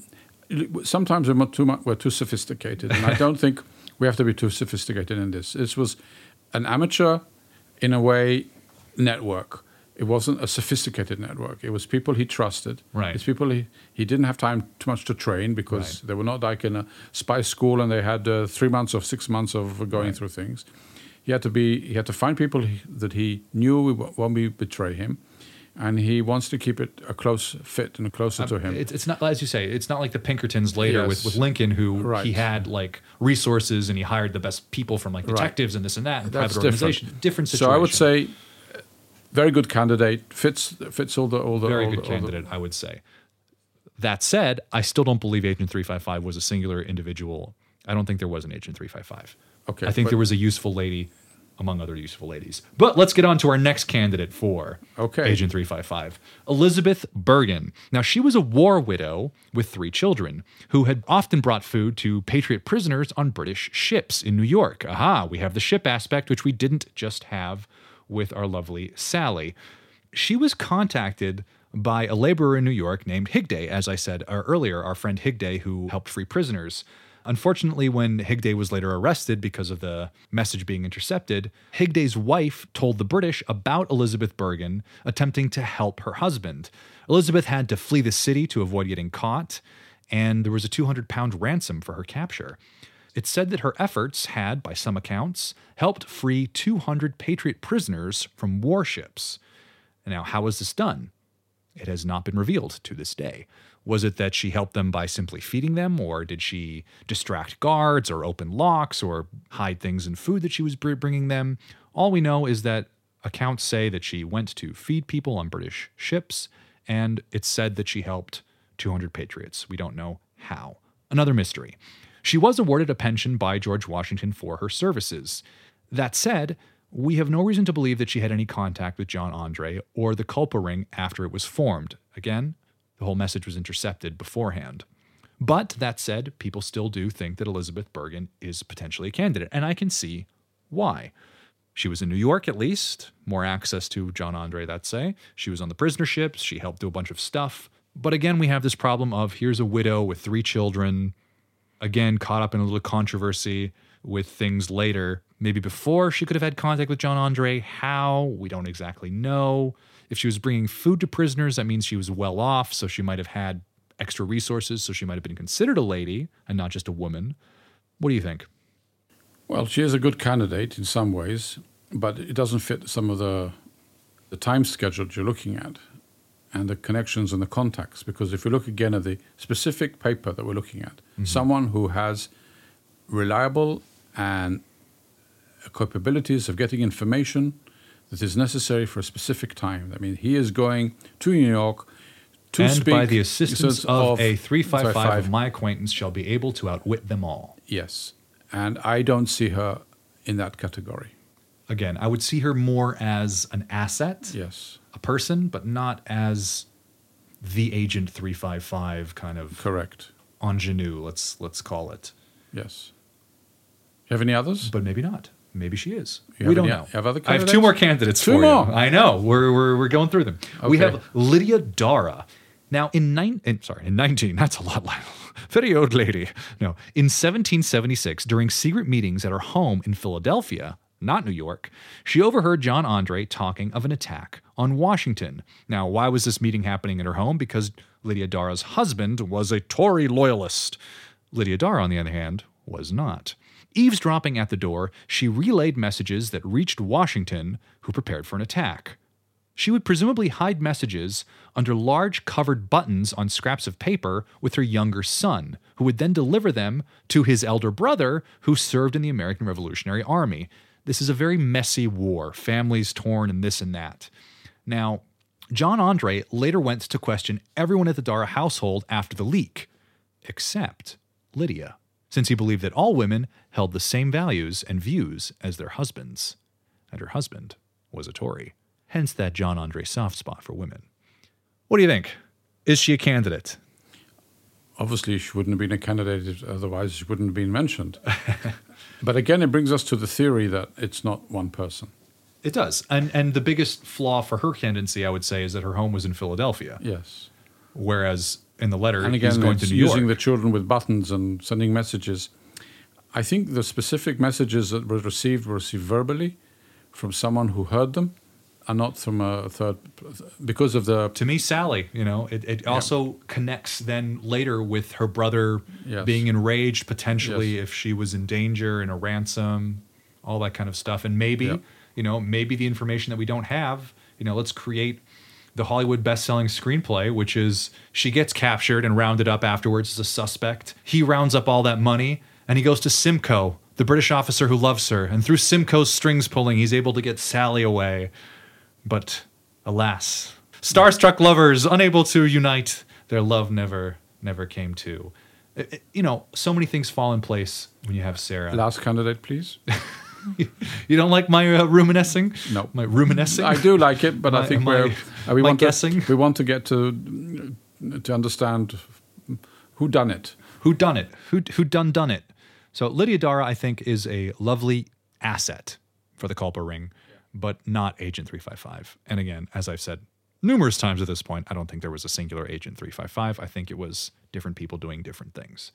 sometimes we're too much, we're too sophisticated, and I don't think we have to be too sophisticated in this. This was an amateur, in a way, network. It wasn't a sophisticated network. It was people he trusted. Right. It's people he, he didn't have time too much to train because they were not like in a spy school and they had uh, three months or six months of going through things. He had to be. He had to find people he, that he knew wo- won't be betray him. and he wants to keep it a close fit and closer to him. It's, it's not as you say. It's not like the Pinkertons later Yes. with, with Lincoln, who Right. he had like resources and he hired the best people from like Right. detectives and this and that and That's private organizations. Different situation. So I would say, very good candidate. Fits fits all the all the very all good the- all the- candidate, I would say. That said, I still don't believe Agent 355 was a singular individual. I don't think there was an Agent 355. Okay, I think but- there was a useful lady among other useful ladies. But let's get on to our next candidate for Okay. Agent 355 Elizabeth Burgin. Now, she was a war widow with three children who had often brought food to Patriot prisoners on British ships in New York. Aha, we have the ship aspect, which we didn't just have with our lovely Sally. She was contacted by a laborer in New York named Higday, as I said uh, earlier, our friend Higday, who helped free prisoners. Unfortunately, when Higday was later arrested because of the message being intercepted, Higday's wife told the British about Elizabeth Burgin attempting to help her husband. Elizabeth had to flee the city to avoid getting caught, and there was a 200 pound ransom for her capture. It's said that her efforts had, by some accounts, helped free 200 Patriot prisoners from warships. Now, how was this done? It has not been revealed to this day. Was it that she helped them by simply feeding them, or did she distract guards, or open locks, or hide things in food that she was bringing them? All we know is that accounts say that she went to feed people on British ships, and it's said that she helped 200 patriots. We don't know how. Another mystery. She was awarded a pension by George Washington for her services. That said, we have no reason to believe that she had any contact with John Andre or the Culper Ring after it was formed. Again, the whole message was intercepted beforehand. But that said, people still do think that Elizabeth Burgin is potentially a candidate, and I can see why. She was in New York, at least, more access to John Andre, that's say. She was on the prisoner ships, she helped do a bunch of stuff. But again, we have this problem of here's a widow with three children, again, caught up in a little controversy with things later. Maybe before she could have had contact with John Andre. How? We don't exactly know. If she was bringing food to prisoners, that means she was well off, so she might have had extra resources, so she might have been considered a lady and not just a woman. What do you think? Well, she is a good candidate in some ways, but it doesn't fit some of the the time schedule you're looking at and the connections and the contacts. Because if you look again at the specific paper that we're looking at, mm-hmm. someone who has reliable and capabilities of getting information that is necessary for a specific time. I mean, he is going to New York to and speak by the assistance of, a 355 355 of my acquaintance shall be able to outwit them all. Yes, and I don't see her in that category. Again, I would see her more as an asset, Yes, a person, but not as the agent 355 kind of correct. ingenue, let's let's call it. Yes. You have any others? But maybe not. Maybe she is. You we don't any- know. have other I have two candidates? more candidates Two for more? you. I know. We're, we're, we're going through them. We have Lydia Darragh. Now, in nine, in, sorry, in 19, that's a lot like very old lady. No, in 1776, during secret meetings at her home in Philadelphia, not New York, she overheard John Andre talking of an attack on Washington. Now, why was this meeting happening in her home? Because Lydia Darragh's husband was a Tory loyalist. Lydia Darragh, on the other hand, was not. Eavesdropping at the door, she relayed messages that reached Washington, who prepared for an attack. She would presumably hide messages under large covered buttons on scraps of paper with her younger son, who would then deliver them to his elder brother, who served in the American Revolutionary Army. This is a very messy war, families torn and this and that. Now, John Andre later went to question everyone at the Darragh household after the leak, except Lydia, since he believed that all women held the same values and views as their husbands, and her husband was a Tory. Hence that John Andre soft spot for women. What do you think? Is she a candidate? Obviously, she wouldn't have been a candidate, otherwise, she wouldn't have been mentioned. but again, it brings us to the theory that it's not one person. It does. And and the biggest flaw for her candidacy, I would say, is that her home was in Philadelphia. Yes. Whereas in the letter, And he's again, going to New using York. the children with buttons and sending messages. I think the specific messages that were received were received verbally from someone who heard them and not from a third, because of the to me, Sally, you know, it, it also connects then later with her brother Yes. being enraged potentially Yes. if she was in danger in a ransom, all that kind of stuff. And maybe, Yeah. you know, maybe the information that we don't have, you know, let's create the Hollywood best-selling screenplay, which is she gets captured and rounded up afterwards as a suspect. He rounds up all that money and he goes to Simcoe, the British officer who loves her, and through Simcoe's strings pulling, he's able to get Sally away. But alas, starstruck lovers unable to unite, their love never never came to. It- it- you know, so many things fall in place when you have Sarah. Last candidate, please. You don't like my uh, ruminescing? No. my ruminescing. I do like it, but I think my- we're uh, we my want guessing? To, we want to get to to understand who done it. Who done it? Who who done done it? So Lydia Darragh, I think, is a lovely asset for the Culper ring, but not Agent Three Five Five. And again, as I've said numerous times at this point, I don't think there was a singular Agent Three Five Five. I think it was different people doing different things.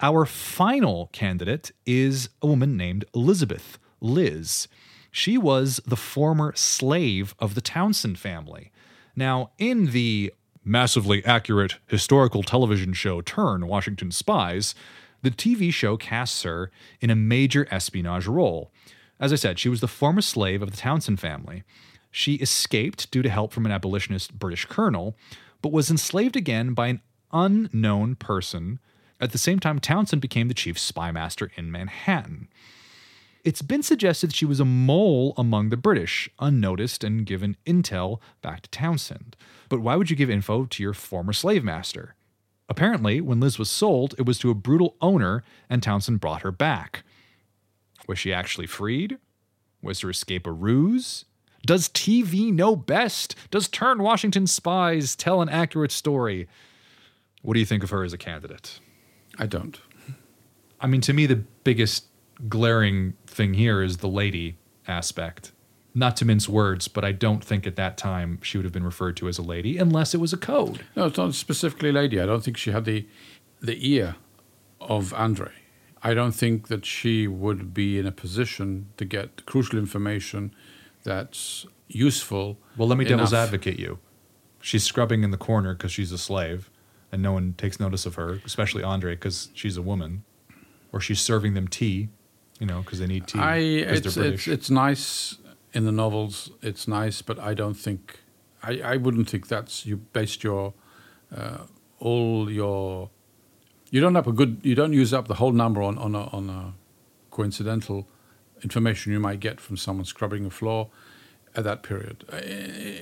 Our final candidate is a woman named Elizabeth Liz. She was the former slave of the Townsend family. Now, in the massively accurate historical television show Turn Washington Spies, the TV show casts her in a major espionage role. As I said, she was the former slave of the Townsend family. She escaped due to help from an abolitionist British colonel, but was enslaved again by an unknown person. At the same time, Townsend became the chief spy master in Manhattan. It's been suggested she was a mole among the British, unnoticed and given intel back to Townsend. But why would you give info to your former slave master? Apparently, when Liz was sold, it was to a brutal owner, and Townsend brought her back. Was she actually freed? Was her escape a ruse? Does TV know best? Does Turn Washington Spies tell an accurate story? What do you think of her as a candidate? I don't. I mean, to me, the biggest glaring thing here is the lady aspect. Not to mince words, but I don't think at that time she would have been referred to as a lady unless it was a code. No, it's not specifically lady. I don't think she had the the ear of Andre. I don't think that she would be in a position to get crucial information that's useful. Well, let me devil's advocate you. She's scrubbing in the corner because she's a slave, and no one takes notice of her, especially Andre because she's a woman. Or she's serving them tea, you know, because they need tea. I it's, it's it's nice in the novels. It's nice, but I don't think I, I wouldn't think that's you based your uh, all your you don't have a good you don't use up the whole number on on a, on a coincidental information you might get from someone scrubbing a floor at that period.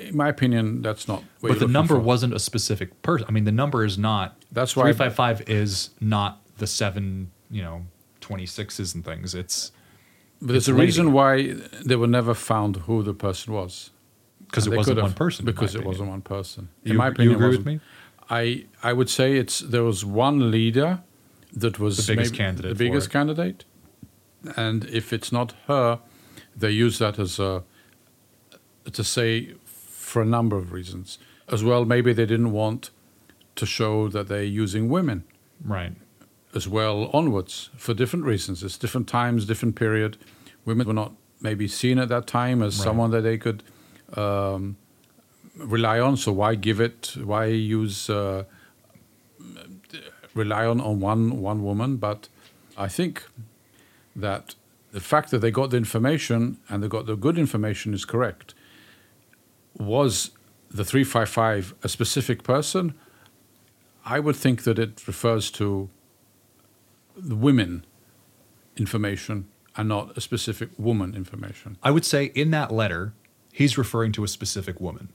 In my opinion, that's not. But the number for. wasn't a specific person. I mean, the number is not. That's why- three five five is not the seven, you know, twenty sixes and things. It's But there's it's a lady. reason why they were never found who the person was. because it wasn't one person. Because it opinion. wasn't one person. You- in my opinion, it agree with me? I I would say it's there was one leader that was The biggest candidate the biggest candidate, and if it's not her, they use that as a to say for a number of reasons as well. Maybe they didn't want to show that they're using women Right. as well onwards for different reasons. It's different times, different period. Women were not maybe seen at that time as Right. someone that they could um, rely on. So why give it? Why use uh, rely on on one one woman? But I think that the fact that they got the information and they got the good information is correct. Was the three five five a specific person? I would think that it refers to the women information and not a specific woman information. I would say in that letter, he's referring to a specific woman.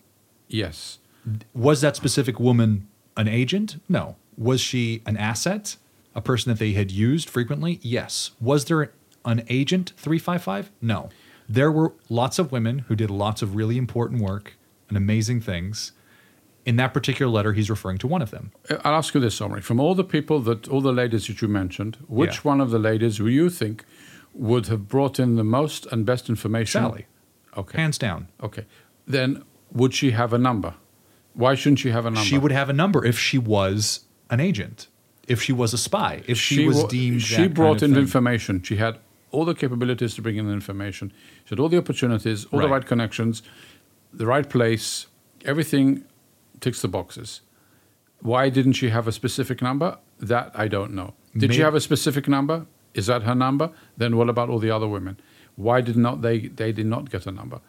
Yes. Was that specific woman an agent? No. Was she an asset? A person that they had used frequently? Yes. Was there an agent 355? No. There were lots of women who did lots of really important work and amazing things. In that particular letter, he's referring to one of them. Uh, I'll ask you this, Omri. From all the people that, all the ladies that you mentioned, which Yeah. one of the ladies do you think would have brought in the most and best information? Sally. Okay. Hands down. Okay. Then would she have a number? Why shouldn't she have a number? She would have a number if she was an agent, if she was a spy, if she, was wa- deemed. She brought in thing. information. She had all the capabilities to bring in information. She had all the opportunities, all the Right. right connections, the right place. Everything ticks the boxes. Why didn't she have a specific number? That I don't know. Did she have a specific number? Is that her number? Then what about all the other women? Why did not they they did not get a number?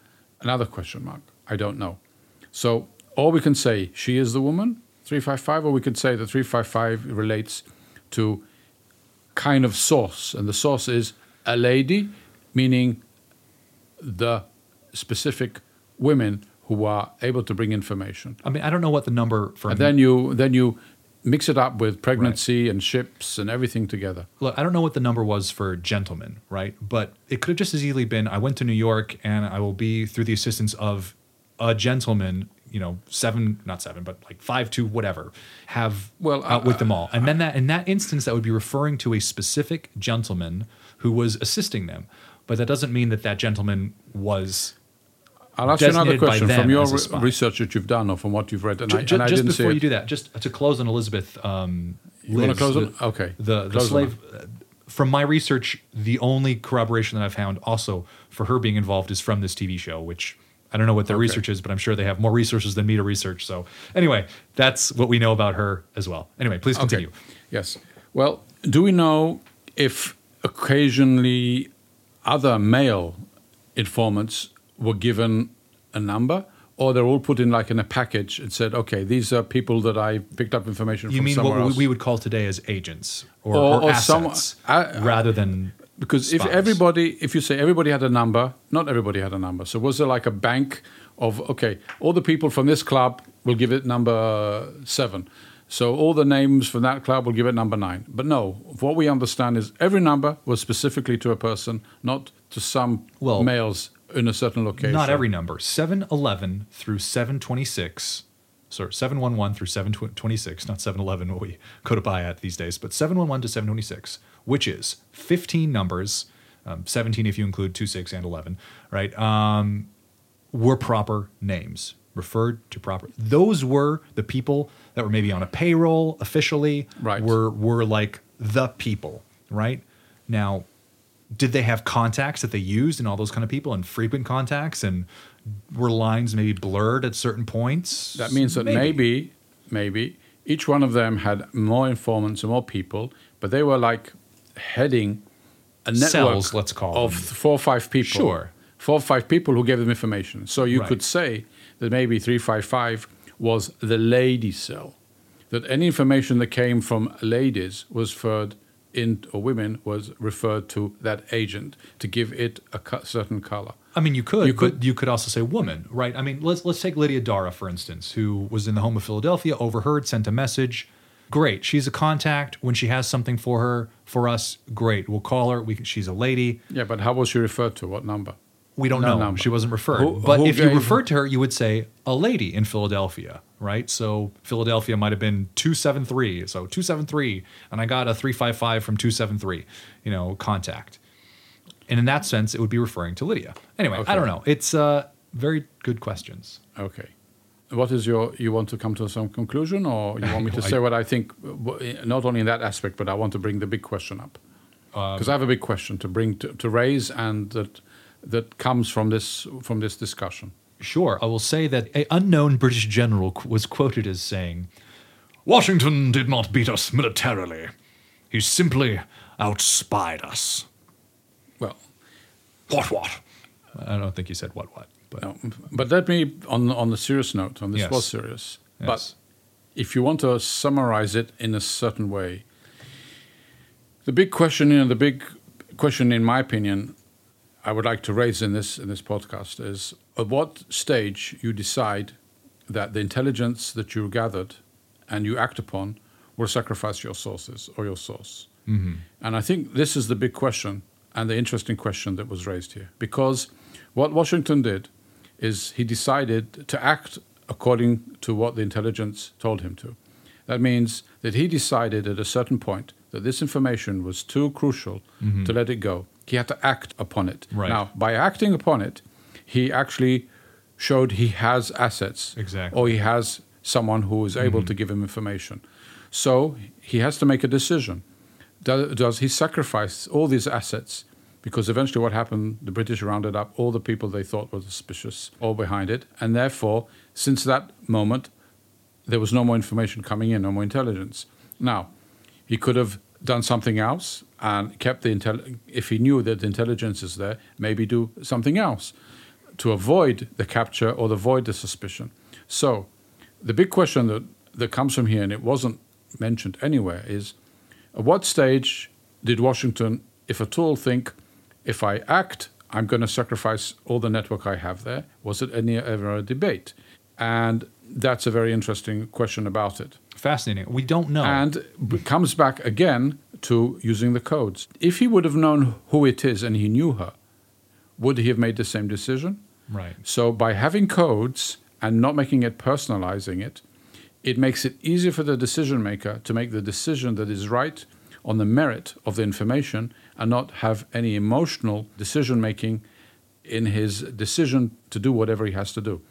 Another question mark. I don't know. So or we can say she is the woman, 355, or we could say that 355 relates to kind of source, and the source is a lady, meaning the specific women who are able to bring information. I mean, I don't know what the number for. And then you then you mix it up with pregnancy and ships and everything together. Look, I don't know what the number was for gentlemen, right? But it could have just as easily been I went to New York and I will be through the assistance of a gentleman, you know, seven, not seven, but like five to whatever, have Well, out uh, with them all. And then that in that instance, that would be referring to a specific gentleman who was assisting them. But that doesn't mean that that gentleman was. I'll ask you another question from your as a re- spy. research that you've done or from what you've read, and, Ju- I, and I just didn't before you do that, just to close on Elizabeth. Um, You wanna Liz, close the, on- okay. The, the Close slave. uh, From my research, the only corroboration that I've found also for her being involved is from this TV show, which I don't know what their Okay. research is, but I'm sure they have more resources than me to research. So anyway, that's what we know about her as well. Anyway, please continue. Okay. Yes. Well, do we know if occasionally other male informants were given a number, or they're all put in like in a package and said, "Okay, these are people that I picked up information You from mean somewhere what else." we would call today as agents or, Or- or, or some- assets, I- rather than because if everybody, if you say everybody had a number, not everybody had a number. So was there like a bank of okay, all the people from this club will give it number seven. So all the names from that club will give it number nine. But no, what we understand is every number was specifically to a person, not to some Well, males in a certain location. Not every number. 711 through 726. Sorry, 711 through 726, not 711, what we codify at these days, but 711 to 726, which is 15 numbers, um, 17 if you include 2, 6, and 11, right? Um, were proper names, referred to proper. Those were the people that were maybe on a payroll officially, Right. were, were like the people, right? Now, did they have contacts that they used and all those kind of people and frequent contacts and were lines maybe blurred at certain points That means that maybe, maybe, each one of them had more informants and more people, but they were like heading a network Cells, let's call of them. four or five people. Sure. Four or five people who gave them information. So you Right. could say that maybe 355 was the lady cell. That any information that came from ladies was referred in, or women was referred to that agent to give it a co- certain color. I mean, you could, You could, you could also say woman, right? I mean, let's let's take Lydia Darragh for instance, who was in the home of Philadelphia, overheard, sent a message. Great, she's a contact. When she has something for her, for us, great. We'll call her. We can, she's a lady. Yeah, but how was she referred to? What number? We don't No know. number. She wasn't referred. Who- but who if you referred to her, you would say a lady in Philadelphia, right? So Philadelphia might have been 273. So 273, and I got a 355 from 273, you know, contact. And in that sense, it would be referring to Lydia. Anyway, Okay. I don't know. It's uh, very good questions. Okay. What is your? You want to come to some conclusion, or you want me to say what I think? Not only in that aspect, but I want to bring the big question up Um, because I have a big question to bring to, to raise, and that that comes from this from this discussion. Sure, I will say that a unknown British general was quoted as saying, "Washington did not beat us militarily; he simply outspied us." Well, What what? I don't think he said what what, but no, but let me on on the serious note. On this Yes. was serious, Yes. but if you want to summarize it in a certain way, the big question, you know, the big question, in my opinion, I would like to raise in this in this podcast is: at what stage you decide that the intelligence that you gathered and you act upon will sacrifice your sources or your source? Mm-hmm. And I think this is the big question and the interesting question that was raised here, because what Washington did is he decided to act according to what the intelligence told him to. That means that he decided at a certain point that this information was too crucial mm-hmm. to let it go. He had to act upon it. Right. Now, by acting upon it, he actually showed he has assets. Exactly. Or he has someone who is able mm-hmm. to give him information. So he has to make a decision. Does he sacrifice all these assets? Because eventually, what happened, the British rounded up all the people they thought were suspicious, all behind it. And therefore, since that moment, there was no more information coming in, no more intelligence. Now, he could have done something else and kept the intel. If he knew that the intelligence is there, maybe do something else to avoid the capture or avoid the suspicion. So, the big question that, that comes from here, and it wasn't mentioned anywhere, is at what stage did Washington, if at all, think if I act, I'm going to sacrifice all the network I have there? Was it any ever a debate? And that's a very interesting question about it. Fascinating. We don't know. And it comes back again to using the codes. If he would have known who it is and he knew her, would he have made the same decision? right. So by having codes and not making it personalizing it, it makes it easier for the decision maker to make the decision that is right on the merit of the information and not have any emotional decision making in his decision to do whatever he has to do.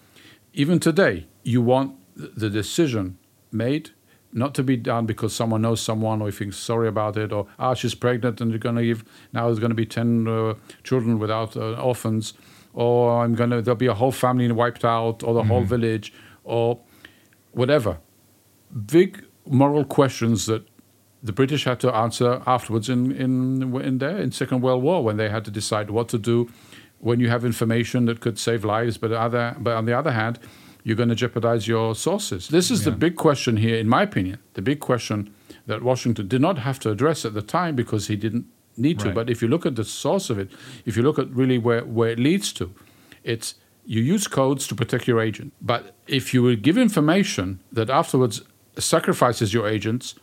Even today, you want the decision made not to be done because someone knows someone or he thinks sorry about it or ah she's pregnant and you're going to give now there's going to be 10 uh, children without uh, orphans or I'm going to there'll be a whole family wiped out or the whole village or whatever big moral questions that the British had to answer afterwards in in in there in Second World War when they had to decide what to do when you have information that could save lives, but other but on the other hand, you're going to jeopardize your sources. This is the big question here, in my opinion. The big question that Washington did not have to address at the time because he didn't need to. But if you look at the source of it, if you look at really where, where it leads to, it's you use codes to protect your agent. But if you will give information that afterwards sacrifices your agents,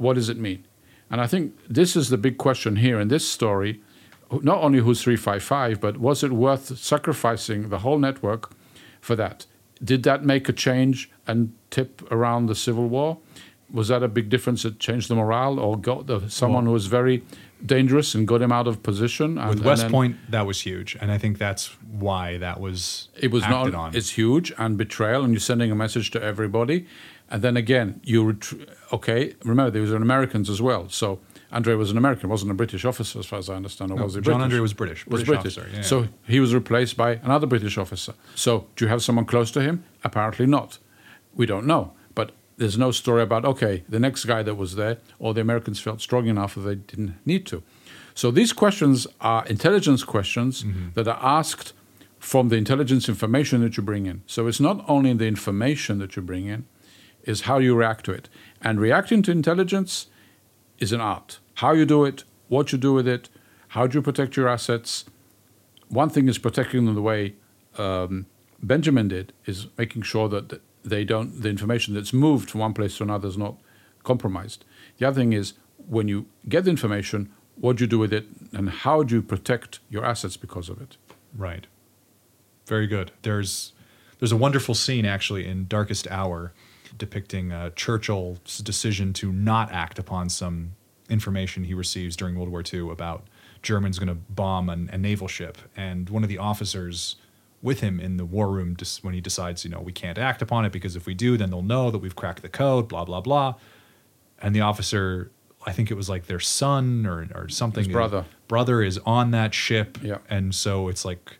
what does it mean? And I think this is the big question here in this story. Not only who's 355, but was it worth sacrificing the whole network for that? Did that make a change and tip around the Civil War? Was that a big difference that changed the morale or got the, someone who was very dangerous and got him out of position? And, With West then- Point, that was huge, and I think that's why that was it was not. on. It's huge and betrayal, and you're sending a message to everybody. And then again, you retr- okay. Remember, there was an Americans as well. So Andre was an American, wasn't a British officer, as far as I understand. Or No, was he John British? Andre was British, Was British British. officer, yeah. So he was replaced by another British officer. So do you have someone close to him? Apparently not. We don't know. But there's no story about okay, the next guy that was there, or the Americans felt strong enough that they didn't need to. So these questions are intelligence questions mm-hmm. that are asked from the intelligence information that you bring in. So it's not only the information that you bring in, is how you react to it. And reacting to intelligence is an art. How you do it, what you do with it, how do you protect your assets. One thing is protecting them the way um, Benjamin did, is making sure that they don't the information that's moved from one place to another is not compromised. The other thing is when you get the information, what do you do with it, and how do you protect your assets because of it. Right. Very good. There's there's a wonderful scene actually in Darkest Hour depicting uh, Churchill's decision to not act upon some information he receives during World War II about Germans going to bomb an, a naval ship, and one of the officers with him in the war room dis- when he decides, you know, we can't act upon it because if we do, then they'll know that we've cracked the code. Blah blah blah. And the officer, I think it was like their son or or something. His brother. brother is on that ship, Yeah. and so it's like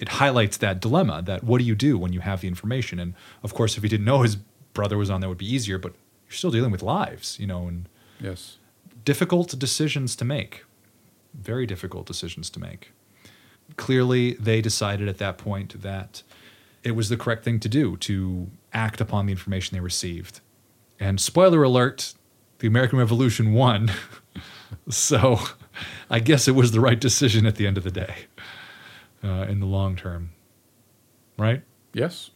it highlights that dilemma that what do you do when you have the information and of course if he didn't know his brother was on that would be easier but you're still dealing with lives you know and Yes. difficult decisions to make. Very difficult decisions to make. Clearly they decided at that point that it was the correct thing to do to act upon the information they received. And spoiler alert the american revolution won. So i guess it was the right decision at the end of the day uh, in the long term. Right? Yes.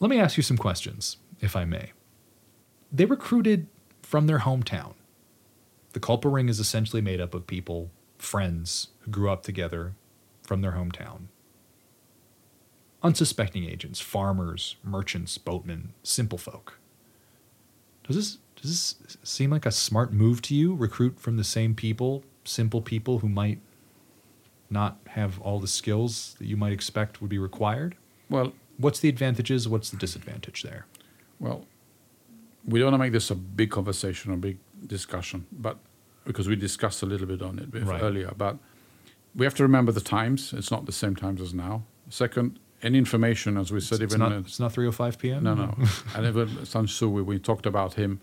let me ask you some questions, if I may. They recruited from their hometown. The Culper Ring is essentially made up of people, friends, who grew up together from their hometown. Unsuspecting agents, farmers, merchants, boatmen, simple folk. Does this, does this seem like a smart move to you? Recruit from the same people, simple people who might not have all the skills that you might expect would be required? Well, What's the advantages? What's the disadvantage there? Well, we don't want to make this a big conversation or big discussion, but because we discussed a little bit on it Right. earlier. But we have to remember the times. It's not the same times as now. Second, any information, as we said, It's even not, it's not 3:05 p.m. no, no, and even Sun Tzu, we, we talked about him.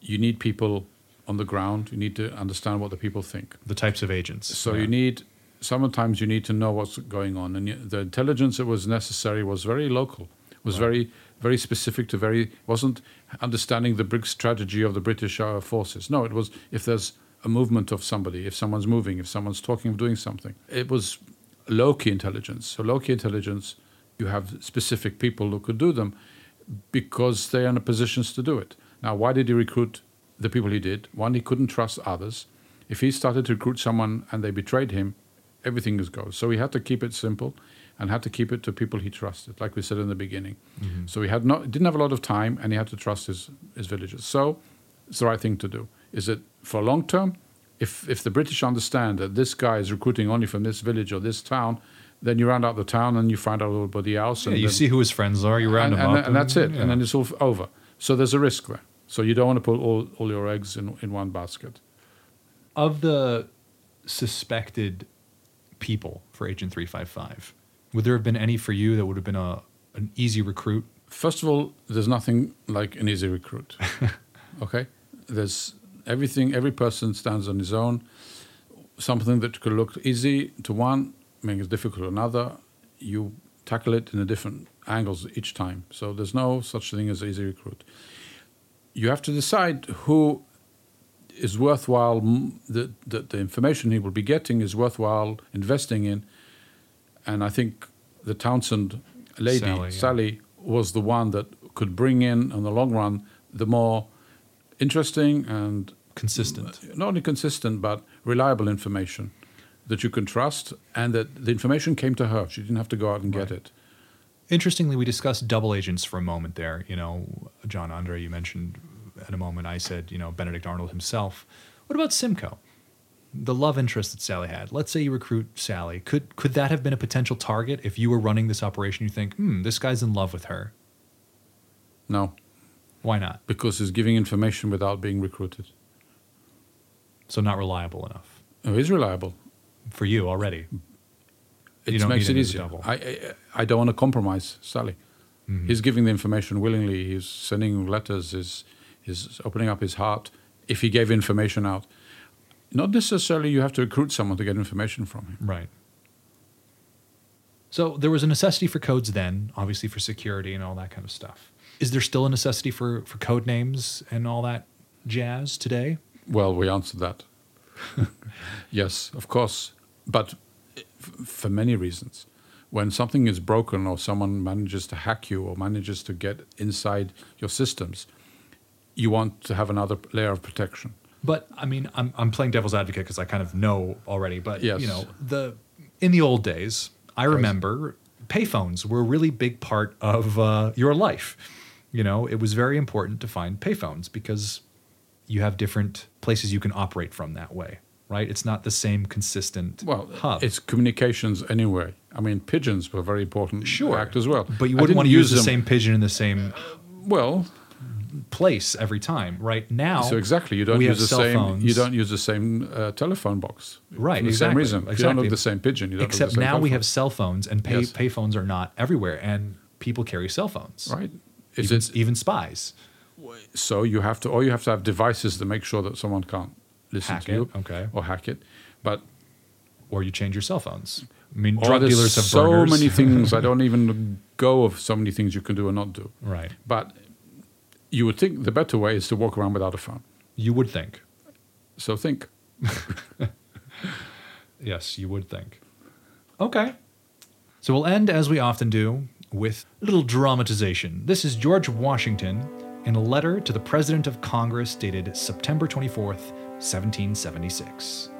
You need people on the ground. You need to understand what the people think. The types of agents. So Yeah. you need sometimes you need to know what's going on, and the intelligence that was necessary was very local, was very very specific to very wasn't understanding the big strategy of the British uh, forces. No, it was if there's a movement of somebody, if someone's moving, if someone's talking of doing something. It was low key intelligence. So low key intelligence, you have specific people who could do them because they are in positions to do it. Now, why did he recruit the people he did? One, he couldn't trust others. If he started to recruit someone and they betrayed him, everything is goes. So he had to keep it simple and had to keep it to people he trusted, like we said in the beginning. Mm-hmm. So he had not didn't have a lot of time and he had to trust his, his villagers. So it's the right thing to do. Is it for long term? If if the British understand that this guy is recruiting only from this village or this town, then you round out the town and you find out everybody else. Yeah, and you then, see who his friends are, you round and, them and, up. and that's it. yeah. And then it's all over. So there's a risk there. So you don't want to put all, all your eggs in, in one basket. of the suspected people for Agent 355, would there have been any for you that would have been a an easy recruit? First of all, there's nothing like an easy recruit. okay? There's everything, every person stands on his own. Something that could look easy to one, makes it difficult to another. You tackle it in a different angles each time. So there's no such thing as easy recruit. You have to decide who is worthwhile, the, the, the information he will be getting is worthwhile investing in. And I think the Townsend lady, Sally, Sally, yeah. was the one that could bring in, in the long run, the more interesting and Consistent. not only consistent but reliable information that you can trust, and that the information came to her. She didn't have to go out and get it. Interestingly, we discussed double agents for a moment there. You know, John Andre, you mentioned at a moment, I said, you know, Benedict Arnold himself. What about Simcoe? The love interest that Sally had. Let's say you recruit Sally. Could could that have been a potential target if you were running this operation? You think, hmm, this guy's in love with her. No, Why not? because he's giving information without being recruited. So not reliable enough Oh, he's reliable. for you already. It You makes it easier. double. I, I I don't want to compromise Sally. Mm-hmm. He's giving the information willingly. He's sending letters. He's, he's opening up his heart. If he gave information out, not necessarily you have to recruit someone to get information from him. Right. So there was a necessity for codes then, obviously for security and all that kind of stuff. Is there still a necessity for, for code names and all that jazz today? Well, we answered that. yes, of course, but for many reasons. When something is broken or someone manages to hack you or manages to get inside your systems, you want to have another layer of protection. But I mean, I'm, I'm playing devil's advocate because I kind of know already. But Yes. you know, the in the old days, I remember payphones were a really big part of uh, your life. You know, it was very important to find payphones because you have different places you can operate from that way, right? It's not the same consistent Well, hub. it's communications anyway. I mean, pigeons were very important sure act as well. but you wouldn't want to use the same pigeon in the same Well, place every time, right? Now, so exactly, you don't use the same. phones. You don't use the same uh, telephone box. Right, For the exactly, same reason. If you don't look the same pigeon. You don't Except now we have cell phones, and pay Yes. payphones are not everywhere, and people carry cell phones. right. Is Even, it even spies so? You have to, or you have to have devices to make sure that someone can't listen Hack to it, you, okay. or hack it. But or you change your cell phones. I mean, drug dealers have so many things. I don't even go of so many things you can do or not do. right. But you would think the better way is to walk around without a phone. You would think. So think. Yes, you would think. Okay. So we'll end as we often do with a little dramatization. This is George Washington in a letter to the President of Congress dated September 24th, 1776.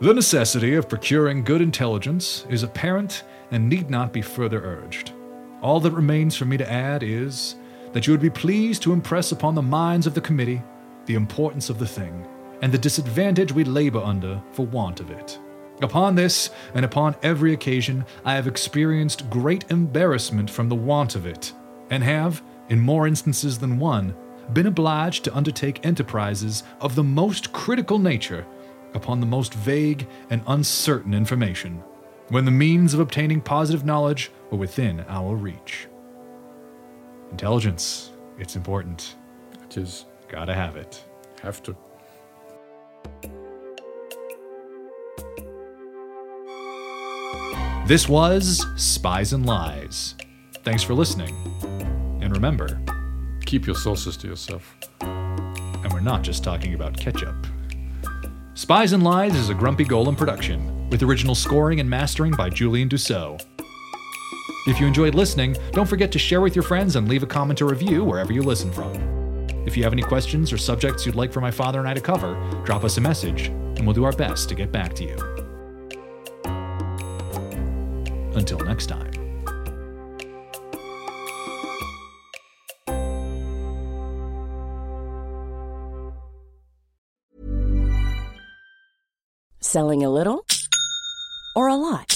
The necessity of procuring good intelligence is apparent and need not be further urged. All that remains for me to add is that you would be pleased to impress upon the minds of the committee the importance of the thing and the disadvantage we labor under for want of it. Upon this, and upon every occasion, I have experienced great embarrassment from the want of it, and have, in more instances than one, been obliged to undertake enterprises of the most critical nature upon the most vague and uncertain information, when the means of obtaining positive knowledge were within our reach. Intelligence, it's important. It is Gotta have it. have to. This was Spies and Lies. Thanks for listening. And remember, keep your sources to yourself. And we're not just talking about ketchup. Spies and Lies is a Grumpy Golem production, with original scoring and mastering by Julian Dussault. If you enjoyed listening, don't forget to share with your friends and leave a comment or review wherever you listen from. If you have any questions or subjects you'd like for my father and I to cover, drop us a message, and we'll do our best to get back to you. Until next time. Selling a little or a lot?